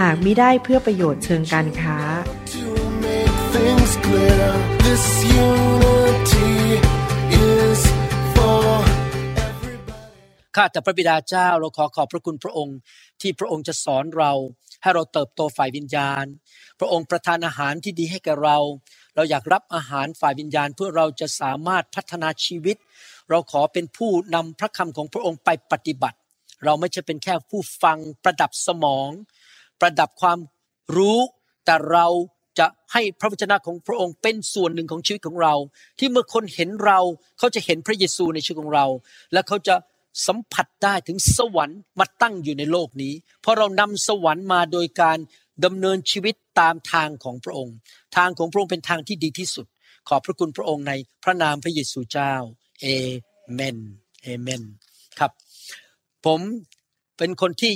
หากมิได้เพื่อประโยชน์เชิงการค้า ข้าแต่พระบิดาเจ้าเราขอขอบพระคุณพระองค์ ที่พระองค์จะสอนเรา ให้เราเติบโตฝ่ายวิญญาณ พระองค์ประทานอาหารที่ดีให้แก่เรา เราอยากรับอาหารฝ่ายวิญญาณเพื่อเราจะสามารถพัฒนาชีวิต เราขอเป็นผู้นำพระคำของพระองค์ไปปฏิบัติ เราไม่ใช่เป็นแค่ผู้ฟังประดับสมอง ประดับความรู้แต่เราจะให้พระวจนะของพระองค์เป็นส่วนหนึ่งของชีวิตของเรา ที่เมื่อคนเห็นเราเขาจะเห็นพระเยซูในชีวิตของเรา และเขาจะสัมผัสได้ถึงสวรรค์มาตั้งอยู่ในโลกนี้ เพราะเรานำสวรรค์มาโดยการดำเนินชีวิตตามทางของพระองค์ ทางของพระองค์เป็นทางที่ดีที่สุด ขอบพระคุณพระองค์ในพระนามพระเยซูเจ้าเอเมนเอเมนครับ ผมเป็นคนที่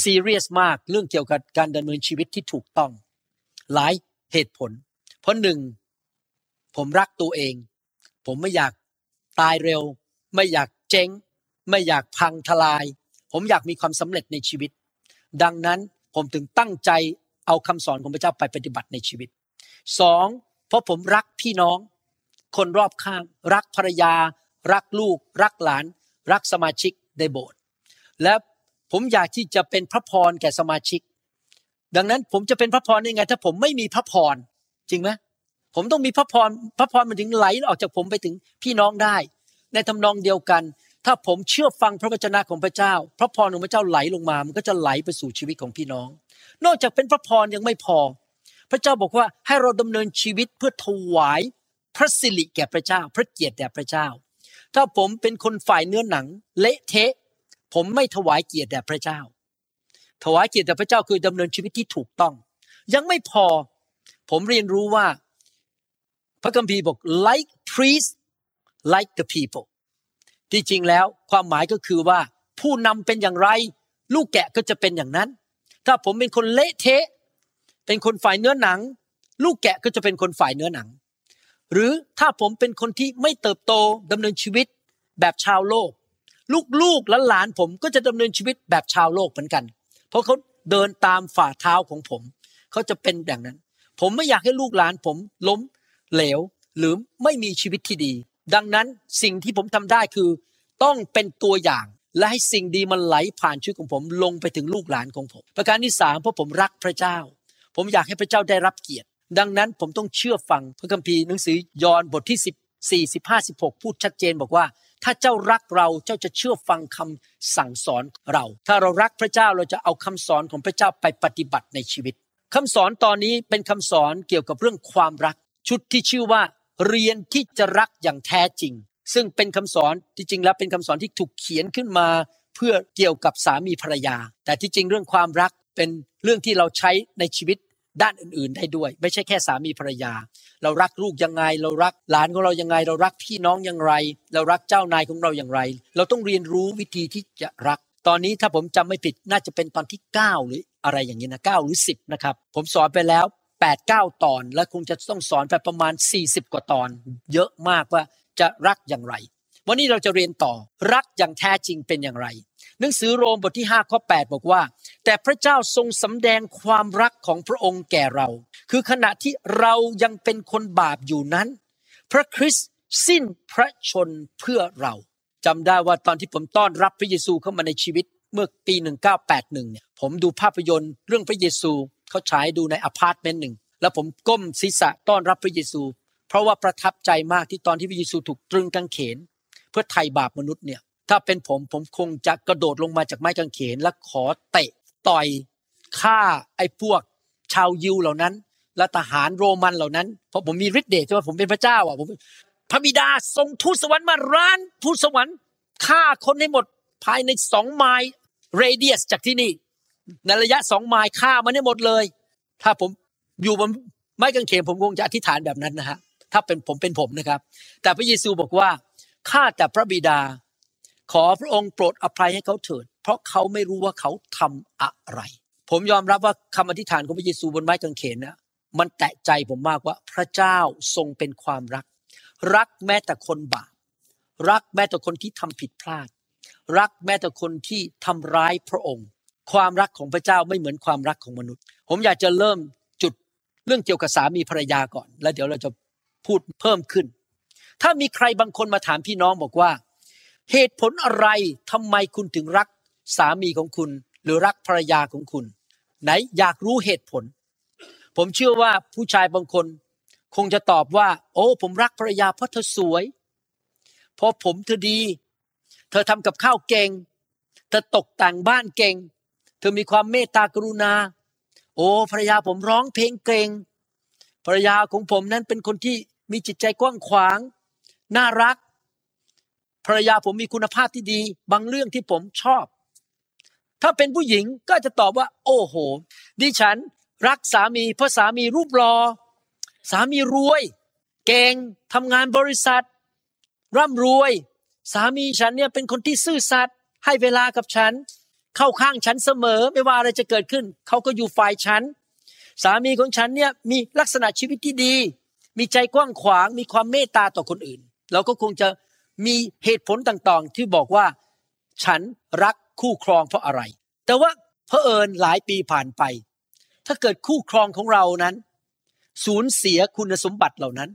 ซีเรียสมากเรื่องเกี่ยวกับการดำเนินชีวิตที่ถูกต้อง หลายเหตุผล เพราะหนึ่งผมรักตัวเอง ผมไม่อยากตายเร็ว ไม่อยากเจ๊ง ไม่อยากพังทลาย ผมอยากมีความสำเร็จในชีวิต ดังนั้นผมถึงตั้งใจเอาคำสอนของพระเจ้าไปปฏิบัติในชีวิตสองเพราะผมรักพี่น้อง คนรอบข้าง รักภรรยา รักลูก รักหลาน รักสมาชิกในโบสถ์และ ผมอยากที่จะเป็นพระพรแก่สมาชิก ดังนั้นผมจะเป็นพระพรได้ไง ถ้าผมไม่มีพระพรจริงไหมผมต้องมีพระพรพระพรมันถึงไหลออกจากผมไปถึงพี่น้องได้ ในทำนองเดียวกัน ถ้าผมเชื่อฟังพระวจนะของพระเจ้า พระพรของพระเจ้าไหลลงมา มันก็จะไหลไปสู่ชีวิตของพี่น้อง นอกจากเป็นพระพรยังไม่พอ พระเจ้าบอกว่าให้เราดำเนินชีวิตเพื่อถวายพระสิริแก่พระเจ้า พระเกียรติแด่พระเจ้า ถ้าผมเป็นคนฝ่ายเนื้อหนัง เละเทะ ผมไม่ถวายเกียรติแด่พระเจ้า ถวายเกียรติแด่พระเจ้าคือดำเนินชีวิตที่ถูกต้อง ยังไม่พอ ผมเรียนรู้ว่า พระคัมภีร์บอก like priest like the people ที่จริงแล้วความหมายก็คือว่า ผู้นำเป็นอย่างไร ลูกแกะก็จะเป็นอย่างนั้น ถ้าผมเป็นคนเละเทะ เป็นคนฝ่ายเนื้อหนัง ลูกแกะก็จะเป็นคนฝ่ายเนื้อหนัง หรือถ้าผมเป็นคนที่ไม่เติบโตดำเนินชีวิตแบบชาวโลก ลูกๆและหลานผมก็จะดำเนินชีวิตแบบชาวโลกเหมือนกัน เพราะเขาเดินตามฝ่าเท้าของผม เขาจะเป็นอย่างนั้น ผมไม่อยากให้ลูกหลานผมล้มเหลวหรือไม่มีชีวิตที่ดี ดังนั้นสิ่งที่ผมทำได้คือ ต้องเป็นตัวอย่างและให้สิ่งดีมันไหลผ่านชีวิตของผมลงไปถึงลูกหลานของผม ประการที่สามเพราะผมรักพระเจ้า ผมอยากให้พระเจ้าได้รับเกียรติ ดังนั้นผมต้องเชื่อฟังพระคัมภีร์หนังสือยอห์นบทที่ 10 4 15 16 พูดชัดเจนบอกว่า ถ้าเจ้ารักเราเจ้าจะเชื่อฟังคำสั่งสอนเรา ถ้าเรารักพระเจ้าเราจะเอาคำสอนของพระเจ้าไปปฏิบัติในชีวิตคำสอนตอนนี้เป็นคำสอนเกี่ยวกับเรื่องความรัก ชุดที่ชื่อว่า เรียนที่จะรักอย่างแท้จริง ซึ่งเป็นคำสอนที่จริงแล้วเป็นคำสอนที่ถูกเขียนขึ้นมา เพื่อเกี่ยวกับสามีภรรยา แต่ที่จริงเรื่องความรักเป็นเรื่องที่เราใช้ในชีวิต ด้านอื่นๆได้ด้วย ไม่ใช่แค่สามีภรรยา เรารักลูกยังไง เรารักหลานของเรายังไง เรารักพี่น้องอย่างไร เรารักเจ้านายของเราอย่างไร เราต้องเรียนรู้วิธีที่จะรัก ตอนนี้ถ้าผมจำไม่ผิดน่าจะเป็นตอนที่ 9 หรืออะไรอย่างนี้นะ9หรือ 10นะครับผมสอนไปแล้ว 8 9 ตอน และคงจะต้องสอนไปประมาณ 40 กว่าตอน เยอะมากว่าจะรักอย่างไร วันนี้เราจะเรียนต่อรักอย่างแท้จริงเป็นอย่างไร หนังสือโรมบทที่5ข้อ8บอกว่า แต่พระเจ้าทรงสำแดงความรักของพระองค์แก่เรา คือขณะที่เรายังเป็นคนบาปอยู่นั้น พระคริสต์สิ้นพระชนเพื่อเราจำได้ว่าตอนที่ผมต้อนรับพระเยซูเข้ามาในชีวิตเมื่อปี 1981 เนี่ยผมดูภาพยนตร์เรื่องพระเยซูเขาฉายดูในอพาร์ตเมนต์หนึ่งแล้วผมก้มศีรษะต้อนรับพระเยซู เพราะว่าประทับใจมากที่ตอนที่พระเยซูถูกตรึงกางเขน เพื่อไถ่บาปมนุษย์เนี่ย ถ้าเป็นผมผมคงจะกระโดดลงมาจากไม้กางเขน และขอเตะต่อยฆ่าไอ้พวกชาวยิวเหล่านั้น และทหารโรมันเหล่านั้น เพราะผมมีฤทธิ์เดชใช่ไหมผมเป็นพระเจ้าอะผมพระบิดาส่งทูตสวรรค์มาล้านทูตสวรรค์ฆ่าคนให้หมดภายในสองไมล์เรเดียสจากที่นี่ในระยะสองไมล์ฆ่ามันให้หมดเลย ถ้าผมอยู่บนไม้กางเขนผมคงจะอธิษฐานแบบนั้นนะฮะถ้าเป็นผมเป็นผมนะครับ แต่พระเยซูบอกว่าข้าแต่พระบิดา ขอพระองค์โปรดอภัยให้เขาเถิด เพราะเขาไม่รู้ว่าเขาทำอะไร ผมยอมรับว่าคำอธิษฐานของพระเยซูบนไม้กางเขนนะมันแตะใจผมมากว่าพระเจ้าทรงเป็นความรัก รักแม้แต่คนบาปรักแม้แต่คนที่ทำผิดพลาด รักแม้แต่คนที่ทำร้ายพระองค์ ความรักของพระเจ้าไม่เหมือนความรักของมนุษย์ ผมอยากจะเริ่มจุดเรื่องเกี่ยวกับสามีภรรยาก่อน แล้วเดี๋ยวเราจะพูดเพิ่มขึ้น ถ้ามีใครบางคนมาถามพี่น้องบอกว่า เหตุผลอะไรทำไมคุณถึงรักสามีของคุณ หรือรักภรรยาของคุณ ไหนอยากรู้เหตุผล ผมเชื่อว่าผู้ชายบางคน คงจะตอบว่า โอ้ ผมรักภรรยาเพราะเธอสวย เพราะผมเธอดี เธอทำกับข้าวเก่ง เธอตกแต่งบ้านเก่ง เธอมีความเมตตากรุณา โอ้ภรรยาผมร้องเพลงเก่งภรรยาของผมนั้นเป็นคนที่มีจิตใจกว้างขวาง น่ารัก ภรรยาผมมีคุณภาพที่ดี บางเรื่องที่ผมชอบ ถ้าเป็นผู้หญิงก็จะตอบว่า โอ้โห ดิฉันรักสามีเพราะสามีรูปรอ สามีรวย เก่งทำงานบริษัท ร่ำรวย สามีฉันเนี่ยเป็นคนที่ซื่อสัตย์ให้เวลากับฉัน เข้าข้างฉันเสมอไม่ว่าอะไรจะเกิดขึ้น เขาก็อยู่ฝ่ายฉัน สามีของฉันเนี่ยมีลักษณะชีวิตที่ดี มีใจกว้างขวางมีความเมตตาต่อคนอื่น เราก็คงจะ มีเหตุผลต่างๆ ที่บอกว่าฉันรักคู่ครองเพราะอะไร แต่ว่าเผอิญหลายปีผ่านไป ถ้าเกิดคู่ครองของเรานั้น สูญเสียคุณสมบัติเหล่านั้น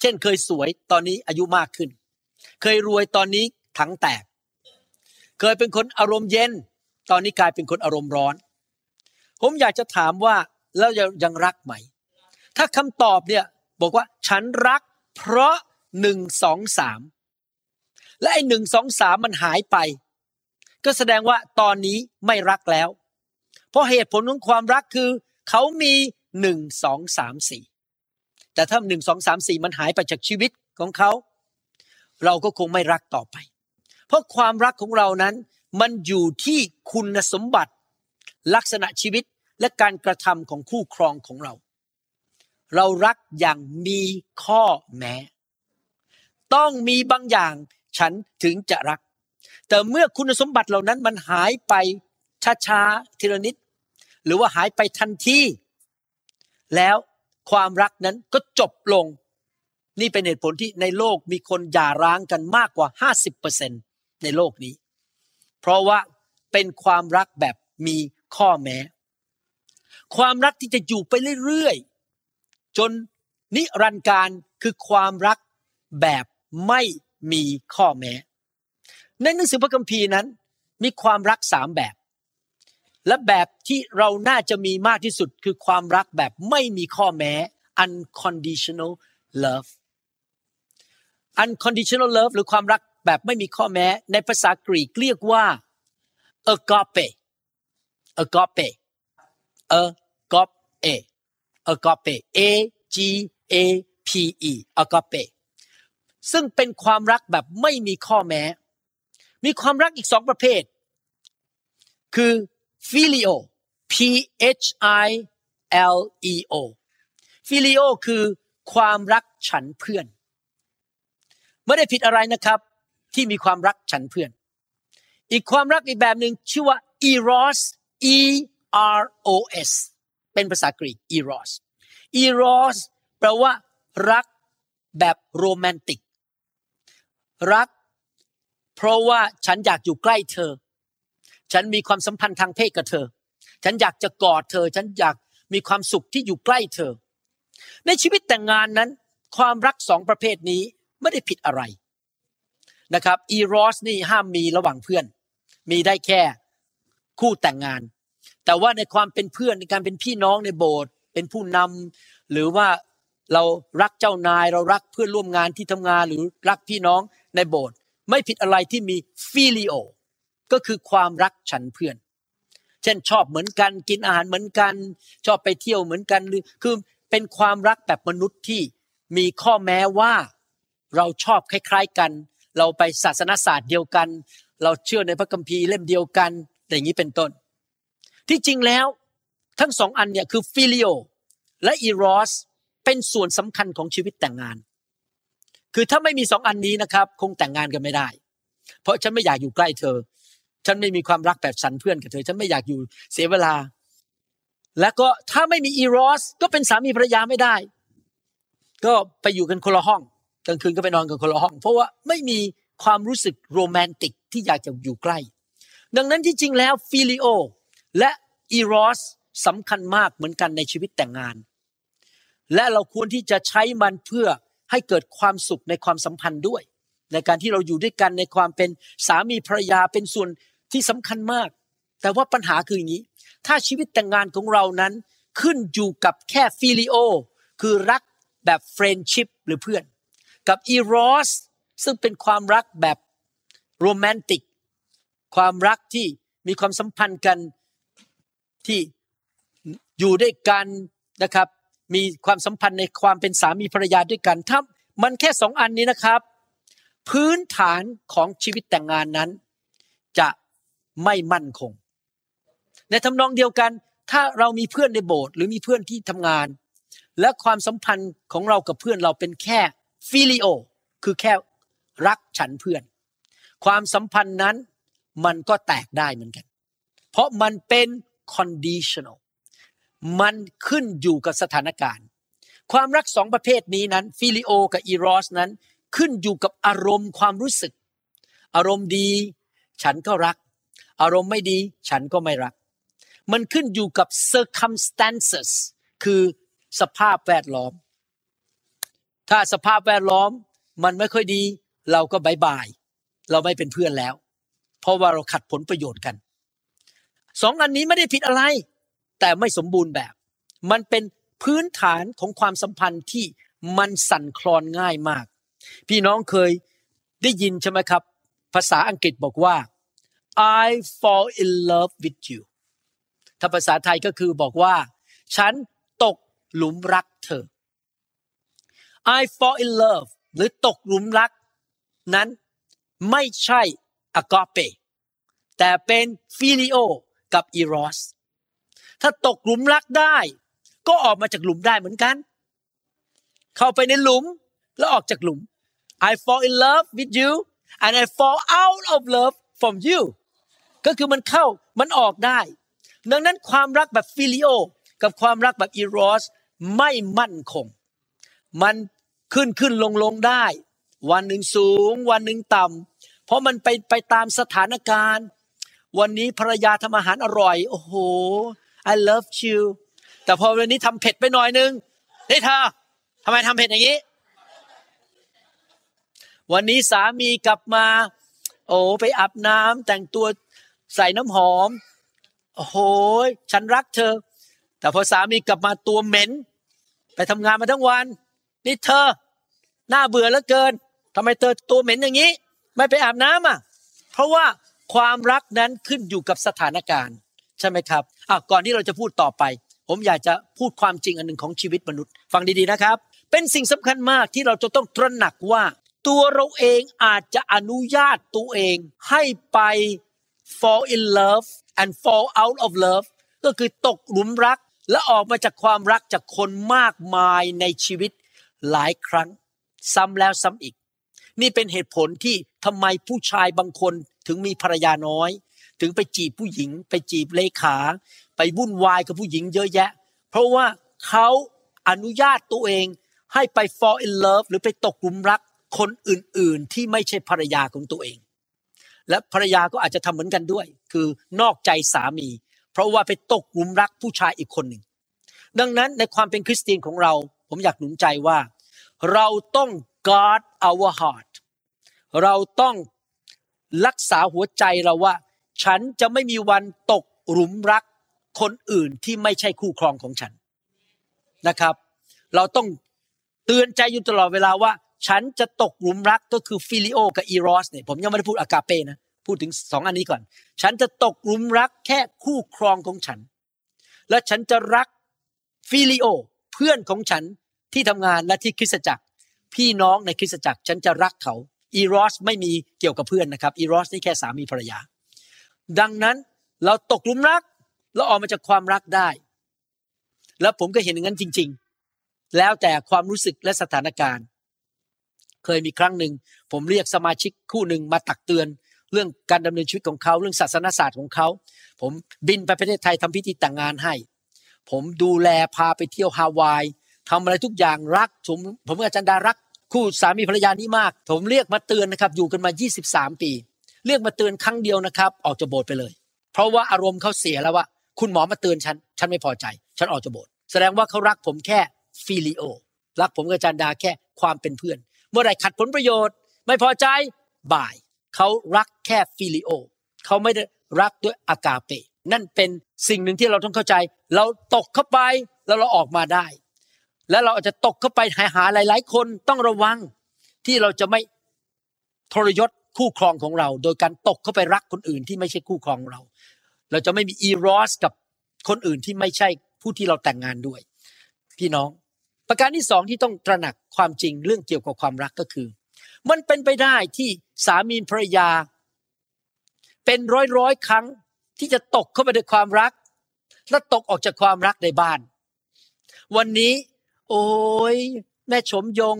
เช่นเคยสวยตอนนี้อายุมากขึ้น เคยรวยตอนนี้ถังแตก เคยเป็นคนอารมณ์เย็น ตอนนี้กลายเป็นคนอารมณ์ร้อน ผมอยากจะถามว่าแล้วยังรักไหม ถ้าคำตอบเนี่ยบอกว่าฉันรักเพราะหนึ่งสองสาม และไอ้หนึ่งสองสามมันหายไป ก็แสดงว่าตอนนี้ไม่รักแล้ว เพราะเหตุผลของความรักคือ เขามีหนึ่งสองสามสี่แต่ถ้าหนึ่งสองสามสี่มันหายไปจากชีวิตของเขา เราก็คงไม่รักต่อไป เพราะความรักของเรานั้นมันอยู่ที่คุณสมบัติ ลักษณะชีวิตและการกระทำของคู่ครองของเรา เรารักอย่างมีข้อแม้ ต้องมีบางอย่าง ฉันถึงจะรัก แต่เมื่อคุณสมบัติเหล่านั้นมันหายไปช้าๆทีละนิด หรือว่าหายไปทันทีแล้วความรักนั้นก็จบลง นี่เป็นเหตุผลที่ในโลกมีคนหย่าร้างกันมากกว่า 50%ในโลกนี้ เพราะว่าเป็นความรักแบบมีข้อแม้ ความรักที่จะอยู่ไปเรื่อยๆ จนนิรันดร์การคือความรักแบบไม่ มีข้อแม้ ในหนังสือพระคัมภีร์นั้น มีความรักสามแบบ และแบบที่เราน่าจะมีมากที่สุดคือความรักแบบไม่มีข้อแม้ unconditional love unconditional love หรือความรักแบบไม่มีข้อแม้ ในภาษากรีกเรียกว่า agape agape agape agape a g a p e agape ซึ่งเป็นความรักแบบไม่มีข้อแม้ มีความรักอีกสองประเภท คือ filio p h i l e o filio คือความรักฉันเพื่อน ไม่ได้ผิดอะไรนะครับ ที่มีความรักฉันเพื่อน อีกความรักอีกแบบหนึ่งชื่อว่า eros e r o s เป็นภาษากรีก eros eros แปลว่ารักแบบโรแมนติก รัก เพราะว่าฉันอยากอยู่ใกล้เธอ ฉันมีความสัมพันธ์ทางเพศกับเธอ ฉันอยากจะกอดเธอ ฉันอยากมีความสุขที่อยู่ใกล้เธอ ในชีวิตแต่งงานนั้น ความรักสองประเภทนี้ไม่ได้ผิดอะไรนะครับอีรอสนี่ห้ามมีระหว่างเพื่อน มีได้แค่คู่แต่งงาน แต่ว่าในความเป็นเพื่อนในการเป็นพี่น้องในโบสถ์เป็นผู้นำหรือว่าเรารักเจ้านายเรารักเพื่อนร่วมงานที่ทำงานหรือรักพี่น้อง ในโบสถ์ไม่ผิดอะไรที่มีฟิลิโอก็คือความรักฉันเพื่อน เช่นชอบเหมือนกันกินอาหารเหมือนกัน ชอบไปเที่ยวเหมือนกันหรือคือเป็นความรักแบบมนุษย์ที่มีข้อแม้ว่าเราชอบคล้าย ๆกัน เราไปศาสนศาสตร์เดียวกัน เราเชื่อในพระคัมภีร์เล่มเดียวกันอย่างนี้เป็นต้น ที่จริงแล้วทั้งสองอันเนี่ยคือฟิลิโอและอีรอสเป็นส่วนสำคัญของชีวิตแต่งงาน คือถ้าไม่มีสองอันนี้นะครับ คงแต่งงานกันไม่ได้ เพราะฉันไม่อยากอยู่ใกล้เธอ ฉันไม่มีความรักแบบสันเพื่อนกับเธอ ฉันไม่อยากอยู่เสียเวลา แล้วก็ถ้าไม่มีอีรอส ก็เป็นสามีภรรยาไม่ได้ ก็ไปอยู่กันคนละห้องกลางคืนก็ไปนอนกันคนละห้อง เพราะว่าไม่มีความรู้สึกโรแมนติกที่อยากจะอยู่ใกล้ ดังนั้นที่จริงแล้วฟิลิโอและอีรอสสำคัญมากเหมือนกันในชีวิตแต่งงาน และเราควรที่จะใช้มันเพื่อ ให้เกิดความสุขในความสัมพันธ์ด้วย ในการที่เราอยู่ด้วยกันในความเป็นสามีภรรยาเป็นส่วนที่สำคัญมาก แต่ว่าปัญหาคืออย่างนี้ ถ้าชีวิตแต่งงานของเรานั้นขึ้นอยู่กับแค่ฟิลิโอ คือรักแบบ friendship หรือเพื่อน กับอีรอสซึ่งเป็นความรักแบบโรแมนติก ความรักที่มีความสัมพันธ์กันที่อยู่ด้วยกันนะครับ มีความสัมพันธ์ในความเป็นสามีภรรยาด้วยกันถ้ามันแค่สองอันนี้นะครับ พื้นฐานของชีวิตแต่งงานนั้น จะไม่มั่นคง ในทำนองเดียวกัน ถ้าเรามีเพื่อนในโบสถ์หรือมีเพื่อนที่ทำงาน และความสัมพันธ์ของเรากับเพื่อนเราเป็นแค่ฟิลิโอคือแค่รักฉันเพื่อน ความสัมพันธ์นั้นมันก็แตกได้เหมือนกัน เพราะมันเป็น conditional มันขึ้นอยู่กับสถานการณ์ ความรักสองประเภทนี้นั้นฟิลิโอกับอีรอสนั้นขึ้นอยู่กับอารมณ์ความรู้สึก อารมณ์ดี ฉันก็รัก อารมณ์ไม่ดี ฉันก็ไม่รัก มันขึ้นอยู่กับ circumstances คือสภาพแวดล้อม ถ้าสภาพแวดล้อมมันไม่ค่อยดี เราก็บายบาย เราไม่เป็นเพื่อนแล้ว เพราะว่าเราขัดผลประโยชน์กันสองอันนี้ไม่ได้ผิดอะไร แต่ไม่สมบูรณ์แบบ มันเป็นพื้นฐานของความสัมพันธ์ที่มันสั่นคลอนง่ายมาก พี่น้องเคยได้ยินใช่ไหมครับ ภาษาอังกฤษบอกว่า I fall in love with you ถ้าภาษาไทยก็คือบอกว่า ฉันตกหลุมรักเธอ I fall in love หรือตกหลุมรัก นั้นไม่ใช่อากาเปแต่เป็นฟิลิโอกับอีรอส ถ้าตกหลุมรักได้ ก็ออกมาจากหลุมได้เหมือนกัน เข้าไปในหลุมแล้วออกจากหลุม I fall in love with you and I fall out of love from you ก็คือมันเข้ามันออกได้ ดังนั้นความรักแบบฟิลิโอ กับความรักแบบอีรอสไม่มั่นคง มันขึ้นขึ้นลงลงได้ วันหนึ่งสูง วันหนึ่งต่ำเพราะมันไปไปตามสถานการณ์ วันนี้ภรรยาทำอาหารอร่อย โอ้โห I love you แต่พอวันนี้ทำเผ็ดไปหน่อยนึงเฮ้ยเธอทำไมทำเผ็ดอย่างนี้ วันนี้สามีกลับมา โอ้ไปอาบน้ำแต่งตัวใส่น้ำหอม โอ้โหฉันรักเธอ แต่พอสามีกลับมาตัวเหม็น ไปทำงานมาทั้งวัน นี่เธอน่าเบื่อเหลือเกินทำไมเธอตัวเหม็นอย่างนี้ ไม่ไปอาบน้ำอะ เพราะว่าความรักนั้นขึ้นอยู่กับสถานการณ์ ใช่ไหมครับอะก่อนที่เราจะพูดต่อไป ผมอยากจะพูดความจริงอันหนึ่งของชีวิตมนุษย์ ฟังดีๆนะครับ เป็นสิ่งสำคัญมากที่เราจะต้องตระหนักว่า ตัวเราเองอาจจะอนุญาตตัวเองให้ไป fall in love and fall out of love ก็คือตกหลุมรักและออกมาจากความรักจากคนมากมายในชีวิตหลายครั้ง ซ้ำแล้วซ้ำอีก นี่เป็นเหตุผลที่ทำไมผู้ชายบางคนถึงมีภรรยาน้อย ถึงไปจีบผู้หญิง ไปจีบเลขา ไปวุ่นวายกับผู้หญิงเยอะแยะ เพราะว่าเขาอนุญาตตัวเองให้ไป fall in love หรือไปตกหลุมรักคนอื่นๆ ที่ไม่ใช่ภรรยาของตัวเอง และภรรยาก็อาจจะทำเหมือนกันด้วย คือนอกใจสามี เพราะว่าไปตกหลุมรักผู้ชายอีกคนหนึ่งดังนั้นในความเป็นคริสเตียนของเรา ผมอยากหนุนใจว่า เราต้อง guard our heart เราต้องรักษาหัวใจเราว่า ฉันจะไม่มีวันตกหลุมรักคนอื่นที่ไม่ใช่คู่ครองของฉันนะครับ เราต้องเตือนใจอยู่ตลอดเวลาว่า ฉันจะตกหลุมรักก็คือฟิลิโอกับอีรอสเนี่ยผมยังไม่ได้พูดอากาเป้นะพูดถึงสองอันนี้ก่อน ฉันจะตกหลุมรักแค่คู่ครองของฉัน และฉันจะรักฟิลิโอเพื่อนของฉันที่ทำงานและที่คริสตจักร พี่น้องในคริสตจักร ฉันจะรักเขาอีรอสไม่มีเกี่ยวกับเพื่อนนะครับอีรอสนี่แค่สามีภรรยา ดังนั้นเราตกลุมรักเราออกมาจากความรักได้ แล้วผมก็เห็นอย่างนั้นจริง ๆ แล้วแต่ความรู้สึกและสถานการณ์ เคยมีครั้งหนึ่งผมเรียกสมาชิกคู่หนึ่งมาตักเตือน เรื่องการดำเนินชีวิตของเขาเรื่องศาสนศาสตร์ของเขา ผมบินไปประเทศไทยทำพิธีแต่งงานให้ ผมดูแลพาไปเที่ยวฮาวายทำอะไรทุกอย่างรัก ผมผมกับอาจารย์ดารักคู่สามีภรรยานี้มาก ผมเรียกมาเตือนนะครับอยู่กันมา 23 ปี เรียกมาเตือนครั้งเดียวนะครับ ออกจากโบสถ์ไปเลย เพราะว่าอารมณ์เขาเสียแล้วว่า คุณหมอมาเตือนฉัน ฉันไม่พอใจ ฉันออกจากโบสถ์แสดงว่าเขารักผมแค่ฟิลิโอ รักผมกับจารย์ดาแค่ความเป็นเพื่อน เมื่อไรขัดผลประโยชน์ ไม่พอใจ bye เขารักแค่ฟิลิโอ เขาไม่ได้รักด้วยอากาเป นั่นเป็นสิ่งหนึ่งที่เราต้องเข้าใจ เราตกเข้าไปแล้วเราออกมาได้ แล้วเราอาจจะตกเข้าไปหาหาหลาย ๆ คนต้องระวังที่เราจะไม่ทรยศ คู่ครองของเรา โดยการตกเข้าไปรักคนอื่นที่ไม่ใช่คู่ครองเรา เราจะไม่มีอีรอสกับคนอื่นที่ไม่ใช่ผู้ที่เราแต่งงานด้วย พี่น้อง ประการที่สองที่ต้องตระหนักความจริงเรื่องเกี่ยวกับความรักก็คือ มันเป็นไปได้ที่สามีภรรยา เป็นร้อยร้อยครั้งที่จะตกเข้าไปในความรัก และตกออกจากความรักในบ้าน วันนี้ โอ้ยแม่ชมยง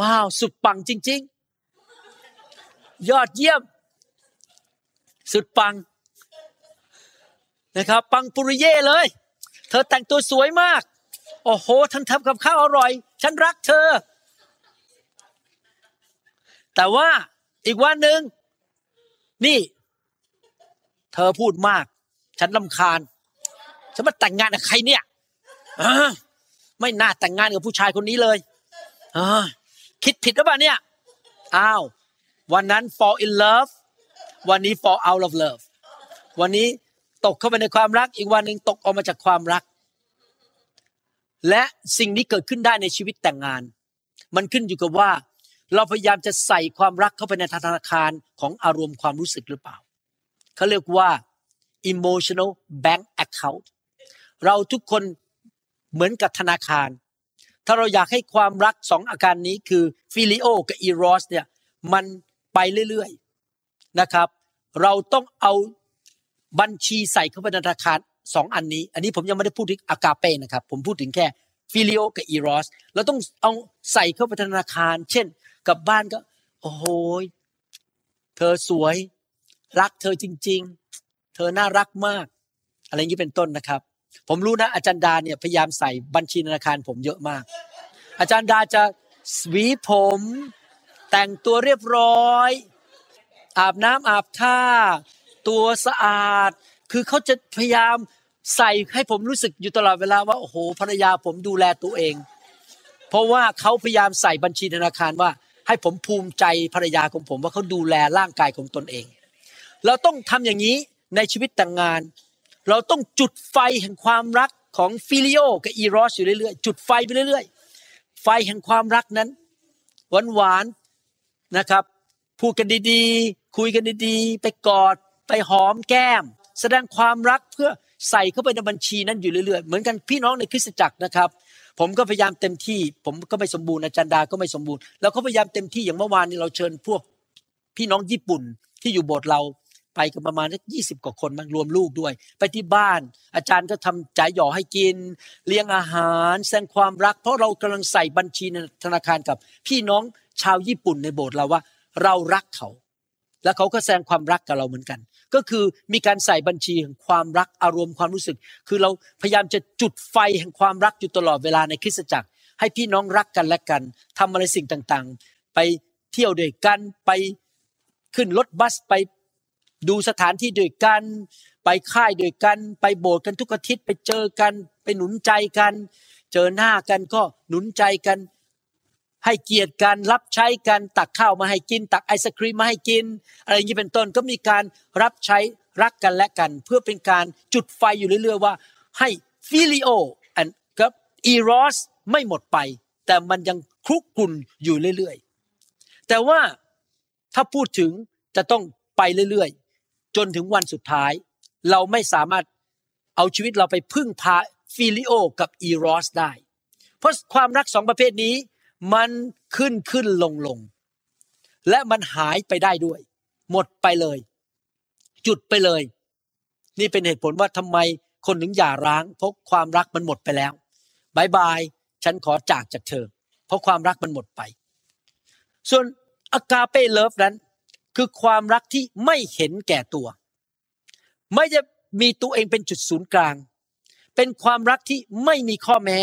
ว้าว สุดปังจริง ๆ ยอดเยี่ยม สุดปังนะครับ ปังปุริเย่เลย เธอแต่งตัวสวยมาก โอ้โหท่านทำกับข้าวอร่อย ฉันรักเธอ แต่ว่าอีกวันหนึ่งนี่ เธอพูดมาก ฉันลำคาญ ฉันมาแต่งงานกับใครเนี่ยไม่น่าแต่งงานกับผู้ชายคนนี้เลยอ่าคิดผิดหรือเปล่าเนี่ย อ้าว วันนั้น fall in love วันนี้ fall out of love วันนี้ตกเข้าไปในความรัก อีกวันหนึ่งตกออกมาจากความรัก และสิ่งนี้เกิดขึ้นได้ในชีวิตแต่งงาน มันขึ้นอยู่กับว่า เราพยายามจะใส่ความรักเข้าไปในธนาคารของอารมณ์ความรู้สึกหรือเปล่าเขาเรียกว่า emotional bank account เราทุกคนเหมือนกับธนาคาร ถ้าเราอยากให้ความรักสองอาการนี้คือฟิลิโอกับอีรอสเนี่ยมัน ไปเรื่อยๆนะครับ เราต้องเอาบัญชีใส่เข้าไปธนาคารสองอันนี้ อันนี้ผมยังไม่ได้พูดถึงอากาเป้นะครับ ผมพูดถึงแค่ฟิลิโอกับอีรอสเราต้องเอาใส่เข้าไปธนาคาร เช่นกลับบ้านก็ โอ้โหเธอสวย รักเธอจริง ๆ เธอน่ารักมาก อะไรอย่างนี้เป็นต้นนะครับ ผมรู้นะอาจารย์ดาเนี่ยพยายามใส่บัญชีธนาคารผมเยอะมาก อาจารย์ดาจะสวีผม แต่งตัวเรียบร้อย อาบน้ำอาบท่า ตัวสะอาด คือเขาจะพยายามใส่ให้ผมรู้สึกอยู่ตลอดเวลาว่าโอ้โหภรรยาผมดูแลตัวเอง เพราะว่าเขาพยายามใส่บัญชีธนาคารว่า ให้ผมภูมิใจภรรยาของผมว่าเขาดูแลร่างกายของตนเอง เราต้องทำอย่างนี้ในชีวิตแต่างงาน เราต้องจุดไฟแห่งความรักของ phileo กับ eros อยู่เรื่อยๆ จุดไฟไปเรื่อยๆ ไฟแห่งความรักนั้นหวานๆน นะครับพูดกันดีๆ คุยกันดีๆ ไปกอดไปหอมแก้ม แสดงความรักเพื่อใส่เข้าไปในบัญชีนั้นอยู่เรื่อยๆ เหมือนกันพี่น้องในคริสตจักรนะครับ ผมก็พยายามเต็มที่ ผมก็ไม่สมบูรณ์อาจารย์ดาก็ไม่สมบูรณ์แล้วก็พยายามเต็มที่อย่างเมื่อวานนี้เราเชิญพวกพี่น้องญี่ปุ่นที่อยู่โบสถ์เราไปกันประมาณยี่สิบกว่าคนมันรวมลูกด้วย ไปที่บ้าน อาจารย์ก็ทำจ่ายหยอให้กิน เลี้ยงอาหารแสดงความรัก เพราะเรากำลังใส่บัญชีในธนาคารกับพี่น้อง ชาวญี่ปุ่นในโบสถ์เราว่า เรารักเขา แล้วเขาก็แสดงความรักกับเราเหมือนกัน ก็คือมีการใส่บัญชีแห่งความรักอารมณ์ความรู้สึก คือเราพยายามจะจุดไฟแห่งความรักอยู่ตลอดเวลาในคริสตจักร ให้พี่น้องรักกันและกันทำอะไรสิ่งต่างๆ ไปเที่ยวด้วยกันไปขึ้นรถบัสไปดูสถานที่ด้วยกัน ไปค่ายด้วยกัน ไปโบสถ์กันทุกอาทิตย์ไปเจอกัน ไปหนุนใจกัน เจอหน้ากันก็หนุนใจกัน ให้เกียรติกันรับใช้กันตักข้าวมาให้กิน ตักไอศครีมมาให้กิน อะไรอย่างนี้เป็นต้นก็มีการรับใช้รักกันและกัน เพื่อเป็นการจุดไฟอยู่เรื่อยๆว่า ให้ฟิลิโออันกับอีรอสไม่หมดไป แต่มันยังคลุกกลุ่นอยู่เรื่อยๆ แต่ว่าถ้าพูดถึงจะต้องไปเรื่อยๆ จนถึงวันสุดท้าย เราไม่สามารถเอาชีวิตเราไปพึ่งพา phileo กับ eros ได้ เพราะความรักสองประเภทนี้ มันขึ้นขึ้นลงลงและมันหายไปได้ด้วย หมดไปเลยจุดไปเลย นี่เป็นเหตุผลว่าทำไมคนถึงหย่าร้าง เพราะความรักมันหมดไปแล้ว bye bye ฉันขอจากจากเธอ เพราะความรักมันหมดไป ส่วนอากาเปเลิฟนั้น คือความรักที่ไม่เห็นแก่ตัว ไม่จะมีตัวเองเป็นจุดศูนย์กลาง เป็นความรักที่ไม่มีข้อแม้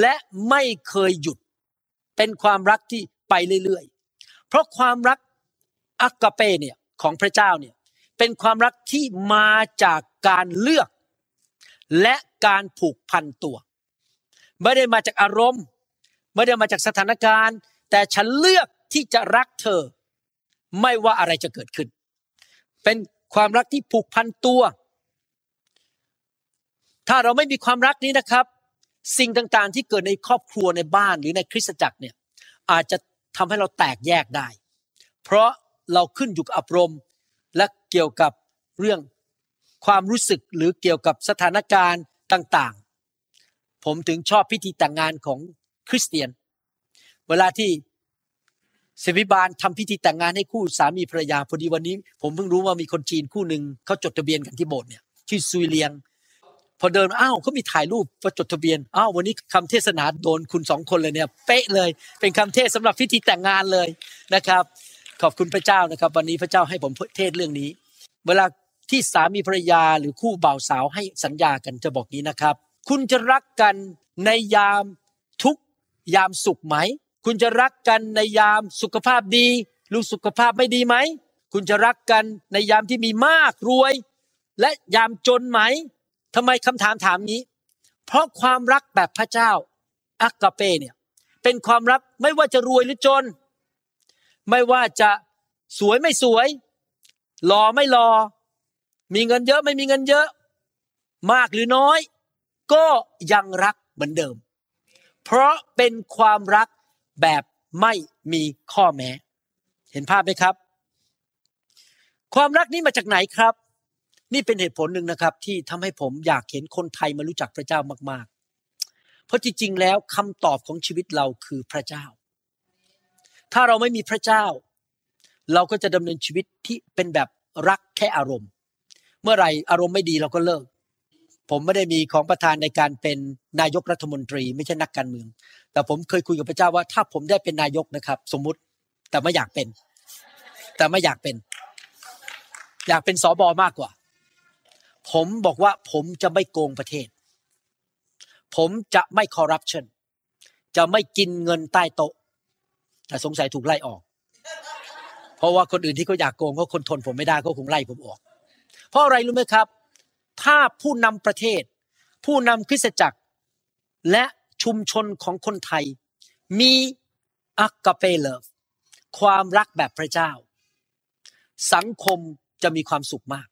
และไม่เคยหยุด เป็นความรักที่ไปเรื่อยๆ เพราะความรักอากาเปเนี่ยของพระเจ้าเนี่ยเป็นความรักที่มาจากการเลือก และการผูกพันตัว ไม่ได้มาจากอารมณ์ ไม่ได้มาจากสถานการณ์ แต่ฉันเลือกที่จะรักเธอ ไม่ว่าอะไรจะเกิดขึ้น เป็นความรักที่ผูกพันตัว ถ้าเราไม่มีความรักนี้นะครับ สิ่งต่างๆ ที่เกิดในครอบครัวในบ้านหรือในคริสตจักรเนี่ยอาจจะทำให้เราแตกแยกได้ เพราะเราขึ้นอยู่กับอารมณ์และเกี่ยวกับเรื่องความรู้สึกหรือเกี่ยวกับสถานการณ์ต่างๆ ผมถึงชอบพิธีแต่งงานของคริสเตียน เวลาที่เสวิบาลทำพิธีแต่งงานให้คู่สามีภรรยาพอดีวันนี้ ผมเพิ่งรู้ว่ามีคนจีนคู่หนึ่งเขาจดทะเบียนกันที่โบสถ์เนี่ยชื่อซุยเลียง พอเดินอ้าวเขามีถ่ายรูปว่าจดทะเบียนอ้าววันนี้คำเทศนาโดนคุณสองคนเลยเนี่ยเป๊ะเลย เป็นคำเทศสำหรับพิธีแต่งงานเลยนะครับ ขอบคุณพระเจ้านะครับ วันนี้พระเจ้าให้ผมเทศเรื่องนี้ เวลาที่สามีภรรยาหรือคู่บ่าวสาวให้สัญญากันจะบอกนี้นะครับ คุณจะรักกันในยามทุกยามสุขไหม คุณจะรักกันในยามสุขภาพดีหรือสุขภาพไม่ดีไหม คุณจะรักกันในยามที่มีมากรวย และยามจนไหม ทำไมคำถามถามนี้ เพราะความรักแบบพระเจ้าอักกาเปเนี่ยเป็นความรักไม่ว่าจะรวยหรือจน ไม่ว่าจะสวยไม่สวยหล่อไม่หล่อมีเงินเยอะไม่มีเงินเยอะ มากหรือน้อย ก็ยังรักเหมือนเดิม เพราะเป็นความรักแบบไม่มีข้อแม้ เห็นภาพไหมครับ ความรักนี้มาจากไหนครับ นี่เป็นเหตุผลหนึ่งนะครับ ที่ทำให้ผมอยากเห็นคนไทยมารู้จักพระเจ้ามาก ๆ เพราะจริง ๆ แล้วคำตอบของชีวิตเราคือพระเจ้า ถ้าเราไม่มีพระเจ้า เราก็จะดำเนินชีวิตที่เป็นแบบรักแค่อารมณ์ เมื่อไหร่อารมณ์ไม่ดีเราก็เลิก ผมไม่ได้มีของประธานในการเป็นนายกรัฐมนตรี ไม่ใช่นักการเมือง แต่ผมเคยคุยกับพระเจ้าว่า ถ้าผมได้เป็นนายกนะครับ สมมุติแต่ไม่อยากเป็น แต่ไม่อยากเป็น อยากเป็นสอบอมากกว่า ผมบอกว่าผมจะไม่โกงประเทศ ผมจะไม่คอร์รัปชันจะไม่กินเงินใต้โต๊ะ แต่สงสัยถูกไล่ออก เพราะว่าคนอื่นที่เขาอยากโกงเขาคนทนผมไม่ได้เขาคงไล่ผมออก เพราะอะไรรู้ไหมครับ ถ้าผู้นำประเทศ ผู้นำคริสตจักร และชุมชนของคนไทย มีอักกาเปเลฟความรักแบบพระเจ้า สังคมจะมีความสุขมาก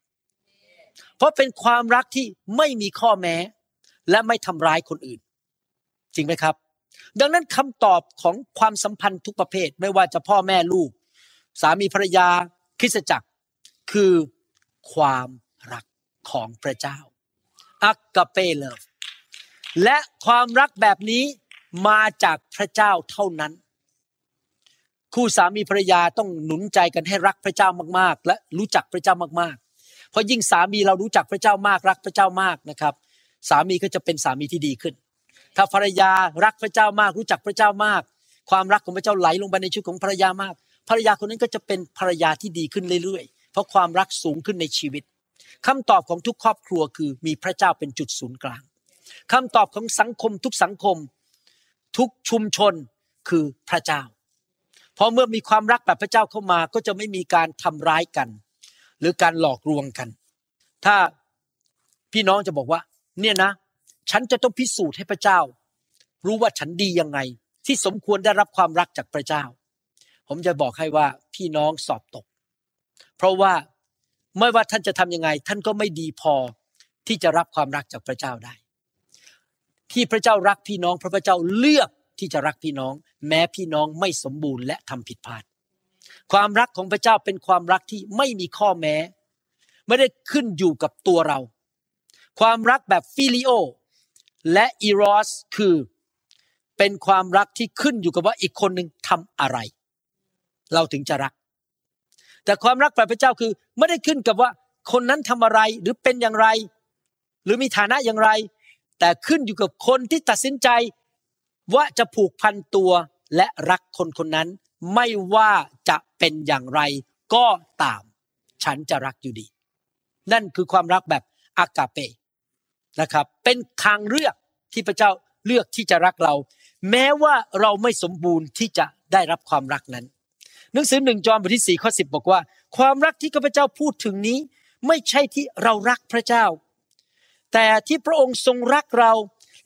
เพราะเป็นความรักที่ไม่มีข้อแม้ และไม่ทำร้ายคนอื่น จริงไหมครับ ดังนั้นคำตอบของความสัมพันธ์ทุกประเภท ไม่ว่าจะพ่อแม่ลูก สามีภรรยาคริสตจักร คือความรักของพระเจ้าอักกาเปเลฟและความรักแบบนี้มาจากพระเจ้าเท่านั้น คู่สามีภรรยาต้องหนุนใจกันให้รักพระเจ้ามากๆ และรู้จักพระเจ้ามากๆ ราะยิ่งสามีเรารู้จักพระเจ้ามากรักพระเจ้ามากนะครับ สามีก็จะเป็นสามีที่ดีขึ้น ถ้าภรรยารักพระเจ้ามาก รู้จักพระเจ้ามาก ความรักของพระเจ้าไหลลงไปในชีวิตของภรรยามาก ภรรยาคนนั้นก็จะเป็นภรรยาที่ดีขึ้นเรื่อยๆ เพราะความรักสูงขึ้นในชีวิตคำตอบของทุกครอบครัวคือมีพระเจ้าเป็นจุดศูนย์กลางคำตอบของสังคมทุกสังคม ทุกชุมชนคือพระเจ้าพราะเมื่อมีความรักแบบพระเจ้าเข้ามาก็จะไม่มีการทำร้ายกัน หรือการหลอกลวงกัน ถ้าพี่น้องจะบอกว่า เนี่ยนะ ฉันจะต้องพิสูจน์ให้พระเจ้า รู้ว่าฉันดียังไง ที่สมควรได้รับความรักจากพระเจ้า ผมจะบอกให้ว่าพี่น้องสอบตก เพราะว่าไม่ว่าท่านจะทำยังไง ท่านก็ไม่ดีพอที่จะรับความรักจากพระเจ้าได้ ที่พระเจ้ารักพี่น้องเพราะพระเจ้าเลือกที่จะรักพี่น้อง แม้พี่น้องไม่สมบูรณ์และทำผิดพลาด ความรักของพระเจ้าเป็นความรักที่ไม่มีข้อแม้ ไม่ได้ขึ้นอยู่กับตัวเรา ความรักแบบ phileo และ eros คือเป็นความรักที่ขึ้นอยู่กับว่าอีกคนหนึ่งทำอะไร เราถึงจะรัก แต่ความรักแบบพระเจ้าคือไม่ได้ขึ้นกับว่าคนนั้นทำอะไรหรือเป็นอย่างไร หรือมีฐานะอย่างไร แต่ขึ้นอยู่กับคนที่ตัดสินใจว่าจะผูกพันตัวและรักคนคนนั้น ไม่ว่าจะเป็นอย่างไรก็ตาม ฉันจะรักอยู่ดี นั่นคือความรักแบบอากาเปนะครับ เป็นทางเลือกที่พระเจ้าเลือกที่จะรักเรา แม้ว่าเราไม่สมบูรณ์ที่จะได้รับความรักนั้น หนังสือหนึ่งจอห์นบทที่สี่ข้อสิบบอกว่า ความรักที่ข้าพเจ้าพูดถึงนี้ ไม่ใช่ที่เรารักพระเจ้า แต่ที่พระองค์ทรงรักเรา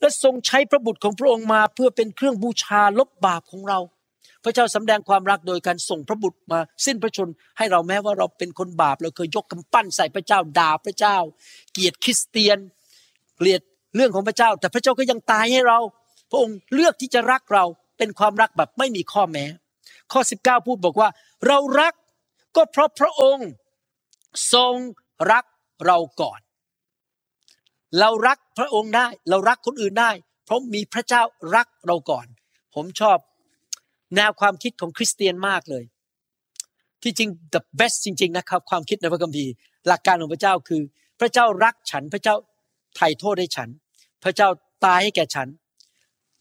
และทรงใช้พระบุตรของพระองค์มาเพื่อเป็นเครื่องบูชาลบบาปของเรา พระเจ้าสำแดงความรักโดยการส่งพระบุตรมา สิ้นพระชนให้เราแม้ว่าเราเป็นคนบาป เราเคยยกกำปั้นใส่พระเจ้าด่าพระเจ้า เกลียดคริสเตียน เกลียดเรื่องของพระเจ้า แต่พระเจ้าก็ยังตายให้เรา พระองค์เลือกที่จะรักเราเป็นความรักแบบไม่มีข้อแม้ ข้อ 19 พูดบอกว่า เรารักก็เพราะพระองค์ทรงรักเราก่อน เรารักพระองค์ได้ เรารักคนอื่นได้ เพราะมีพระเจ้ารักเราก่อน ผมชอบ แนวความคิดของคริสเตียนมากเลย ที่จริง the best จริง ๆ นะครับ ความคิดในพระคัมภีร์หลักการของพระเจ้าคือ พระเจ้ารักฉัน พระเจ้าไถ่โทษให้ฉัน พระเจ้าตายให้แก่ฉัน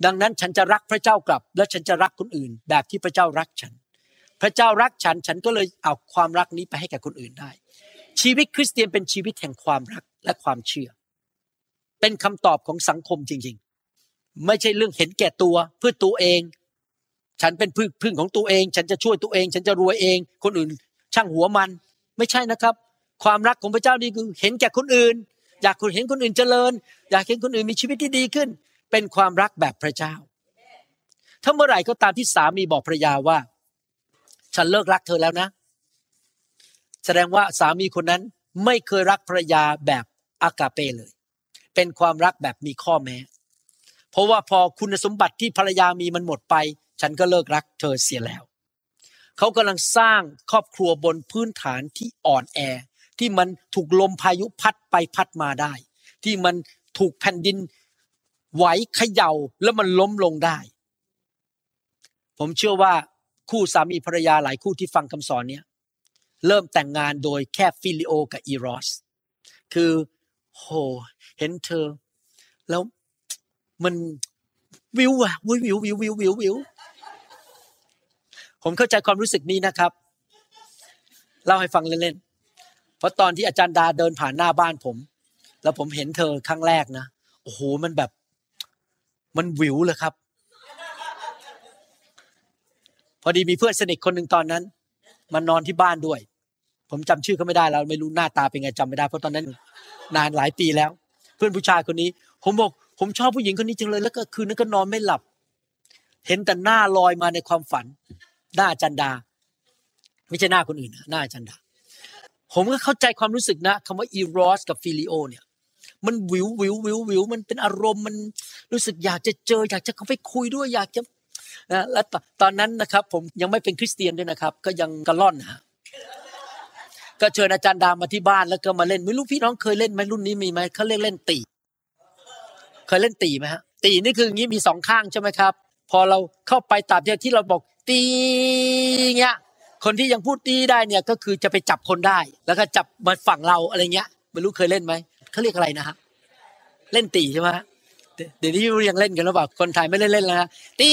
ดังนั้นฉันจะรักพระเจ้ากลับ และฉันจะรักคนอื่น แบบที่พระเจ้ารักฉัน พระเจ้ารักฉัน ฉันก็เลยเอาความรักนี้ไปให้แก่คนอื่นได้ ชีวิตคริสเตียนเป็นชีวิตแห่งความรักและความเชื่อ เป็นคำตอบของสังคมจริง ๆ ไม่ใช่เรื่องเห็นแก่ตัวเพื่อตัวเอง ฉันเป็นพึ่งพึ่งของตัวเอง ฉันจะช่วยตัวเอง ฉันจะรวยเอง คนอื่นช่างหัวมัน ไม่ใช่นะครับ ความรักของพระเจ้านี่คือเห็นแก่คนอื่น อยากเห็นคนอื่นเจริญ อยากเห็นคนอื่นมีชีวิตที่ดีขึ้น เป็นความรักแบบพระเจ้า ถ้าเมื่อไหร่ก็ตามที่สามีบอกภรรยาว่า ฉันเลิกรักเธอแล้วนะ แสดงว่าสามีคนนั้นไม่เคยรักภรรยาแบบอากาเปเลย เป็นความรักแบบมีข้อแม้ เพราะว่าพอคุณสมบัติที่ภรรยามีมันหมดไป ฉันก็เลิกรักเธอเสียแล้ว เขากำลังสร้างครอบครัวบนพื้นฐานที่อ่อนแอ ที่มันถูกลมพายุพัดไปพัดมาได้ ที่มันถูกแผ่นดินไหวเขย่าแล้วมันล้มลงได้ ผมเชื่อว่าคู่สามีภรรยาหลายคู่ที่ฟังคำสอนเนี้ยเริ่มแต่งงานโดยแค่ฟิลิโอกับอีรอส คือโหเห็นเธอ แล้วมันวิวอะวิววิววิววิววิววิว ผมเข้าใจความรู้สึกนี้นะครับเล่าให้ฟังเล่นๆเพราะตอนที่อาจารย์ดาเดินผ่านหน้าบ้านผม แล้วผมเห็นเธอครั้งแรกนะโอ้โหมันแบบ มันวิวเลยครับ พอดีมีเพื่อนสนิทคนหนึ่งตอนนั้นมานนอนที่บ้านด้วย ผมจำชื่อเขาไม่ได้แล้วไม่รู้หน้าตาเป็นไงจำไม่ได้เพราะตอนนั้น นานหลายปีแล้ว เพื่อนผู้ชายคนนี้ ผมบอกผมชอบผู้หญิงคนนี้จังเลย แล้วก็คืนนั้นก็นอนไม่หลับ เห็นแต่หน้าลอยมาในความฝัน หน้าจันดา ไม่ใช่หน้าคนอื่นนะหน้าจันดา ผมก็เข้าใจความรู้สึกนะคำว่าอีรอสกับฟิลิโอเนี่ยมันวิววิววิววิวมันเป็นอารมณ์มันรู้สึกอยากจะเจอ อยากจะเข้าไปคุยด้วยอยากจะนะและตตอนนั้นนะครับ ผมยังไม่เป็นคริสเตียนด้วยนะครับ ก็ยังกระล่อนนะฮะก็เชิญอาจารย์ดามาที่บ้านแล้วก็มาเล่นไม่รู้พี่น้องเคยเล่นไหมรุ่นนี้มีไหมเขาเรียกเล่นตี เคยเล่นตีไหมฮะตีนี่คืออย่างนี้มีสองข้างใช่ไหมครับ พอเราเข้าไปตามที่เราบอกตีเงี้ยคนที่ยังพูดตีได้เนี่ยก็คือจะไปจับคนได้ แล้วก็จับมาฝั่งเราอะไรเงี้ยไม่รู้เคยเล่นไหมเขาเรียกอะไรนะฮะเล่นตีใช่ไหมฮะเดี๋ยวนี้ยังเล่นกันหรือเปล่าคนไทยไม่ได้เล่นแล้วนะตี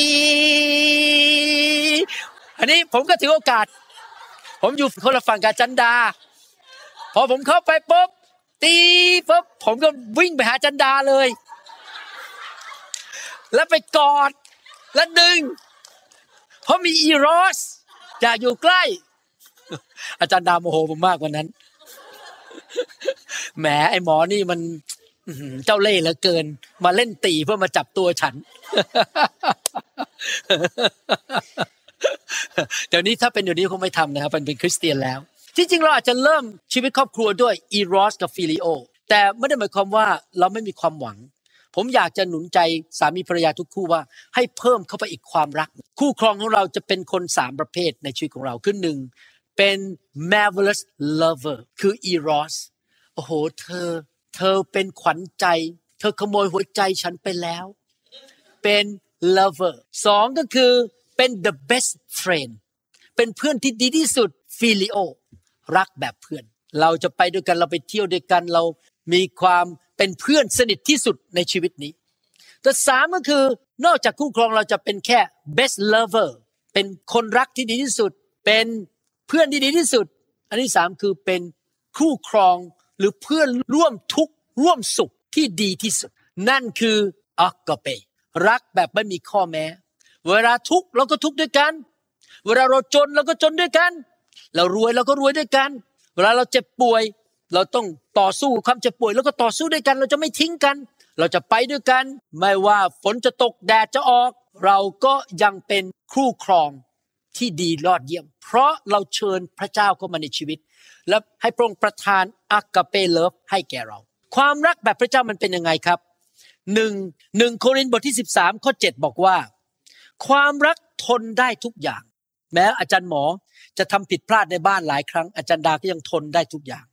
อันนี้ผมก็ถือโอกาส ผมอยู่คนละฝั่งกับจันดา พอผมเข้าไปปุ๊บตีปุ๊บผมก็วิ่งไปหาจันดาเลย แล้วไปกอด แล้วดึง เพราะมีอีโรสอยากอยู่ใกล้ อาจารย์ดาโมโหผมมากกว่านั้น แหมไอหมอนี่มันเจ้าเล่ห์เหลือเกิน มาเล่นตีเพื่อมาจับตัวฉัน เดี๋ยวนี้ถ้าเป็นเดี๋ยวนี้คงไม่ทำนะครับเป็นเป็นคริสเตียนแล้ว ที่จริงเราอาจจะเริ่มชีวิตครอบครัวด้วยอีรอสกับฟิลิโอแต่ไม่ได้หมายความว่าเราไม่มีความหวัง ผมอยากจะหนุนใจสามีภรรยาทุกคู่ว่า ให้เพิ่มเข้าไปอีกความรัก คู่ครองของเราจะเป็นคนสามประเภทในชีวิตของเราคือหนึ่งเป็น marvelous lover คือ eros โอ้โห เธอ เธอเป็นขวัญใจ เธอขโมยหัวใจฉันไปแล้ว เป็น lover สองก็คือเป็น the best friend เป็นเพื่อนที่ดีที่สุด filio รักแบบเพื่อน เราจะไปด้วยกันเราไปเที่ยวด้วยกันเรามีความ เป็นเพื่อนสนิทที่สุดในชีวิตนี้แต่สามก็คือนอกจากคู่ครองเราจะเป็นแค่ best lover เป็นคนรักที่ดีที่สุด เป็นเพื่อนที่ดีที่สุด อันที่สามคือเป็นคู่ครองหรือเพื่อนร่วมทุกข์ร่วมสุขที่ดีที่สุด นั่นคืออักกเปรักแบบไม่มีข้อแม้ เวลาทุกข์เราก็ทุกข์ด้วยกัน เวลาเราจนเราก็จนด้วยกัน เรารวยเราก็รวยด้วยกัน เวลาเราเจ็บป่วย เราต้องต่อสู้ความเจ็บป่วย แล้วก็ต่อสู้ด้วยกัน เราจะไม่ทิ้งกัน เราจะไปด้วยกัน ไม่ว่าฝนจะตกแดดจะออก เราก็ยังเป็นคู่ครองที่ดียอดเยี่ยม เพราะเราเชิญพระเจ้าเข้ามาในชีวิต และให้พระองค์ประทานอากาเปเลิฟให้แก่เรา ความรักแบบพระเจ้ามันเป็นยังไงครับหนึ่งหนึ่งโครินธ์บทที่ 13ข้อ7บอกว่า ความรักทนได้ทุกอย่าง แม้อาจารย์หมอจะทำผิดพลาดในบ้านหลายครั้ง อาจารย์ดาก็ยังทนได้ทุกอย่าง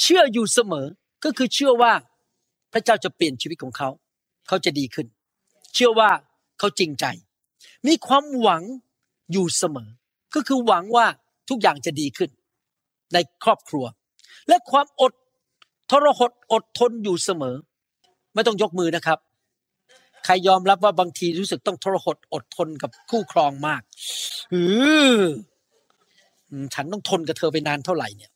เชื่ออยู่เสมอก็คือเชื่อว่าพระเจ้าจะเปลี่ยนชีวิตของเขา เขาจะดีขึ้น เชื่อว่าเขาจริงใจ มีความหวังอยู่เสมอ ก็คือหวังว่าทุกอย่างจะดีขึ้น ในครอบครัว และความอดทรหดอดทนอยู่เสมอ ไม่ต้องยกมือนะครับ ใครยอมรับว่าบางทีรู้สึกต้องทรหดอดทนกับคู่ครองมากอือฉันต้องทนกับเธอไปนานเท่าไหร่เนี่ย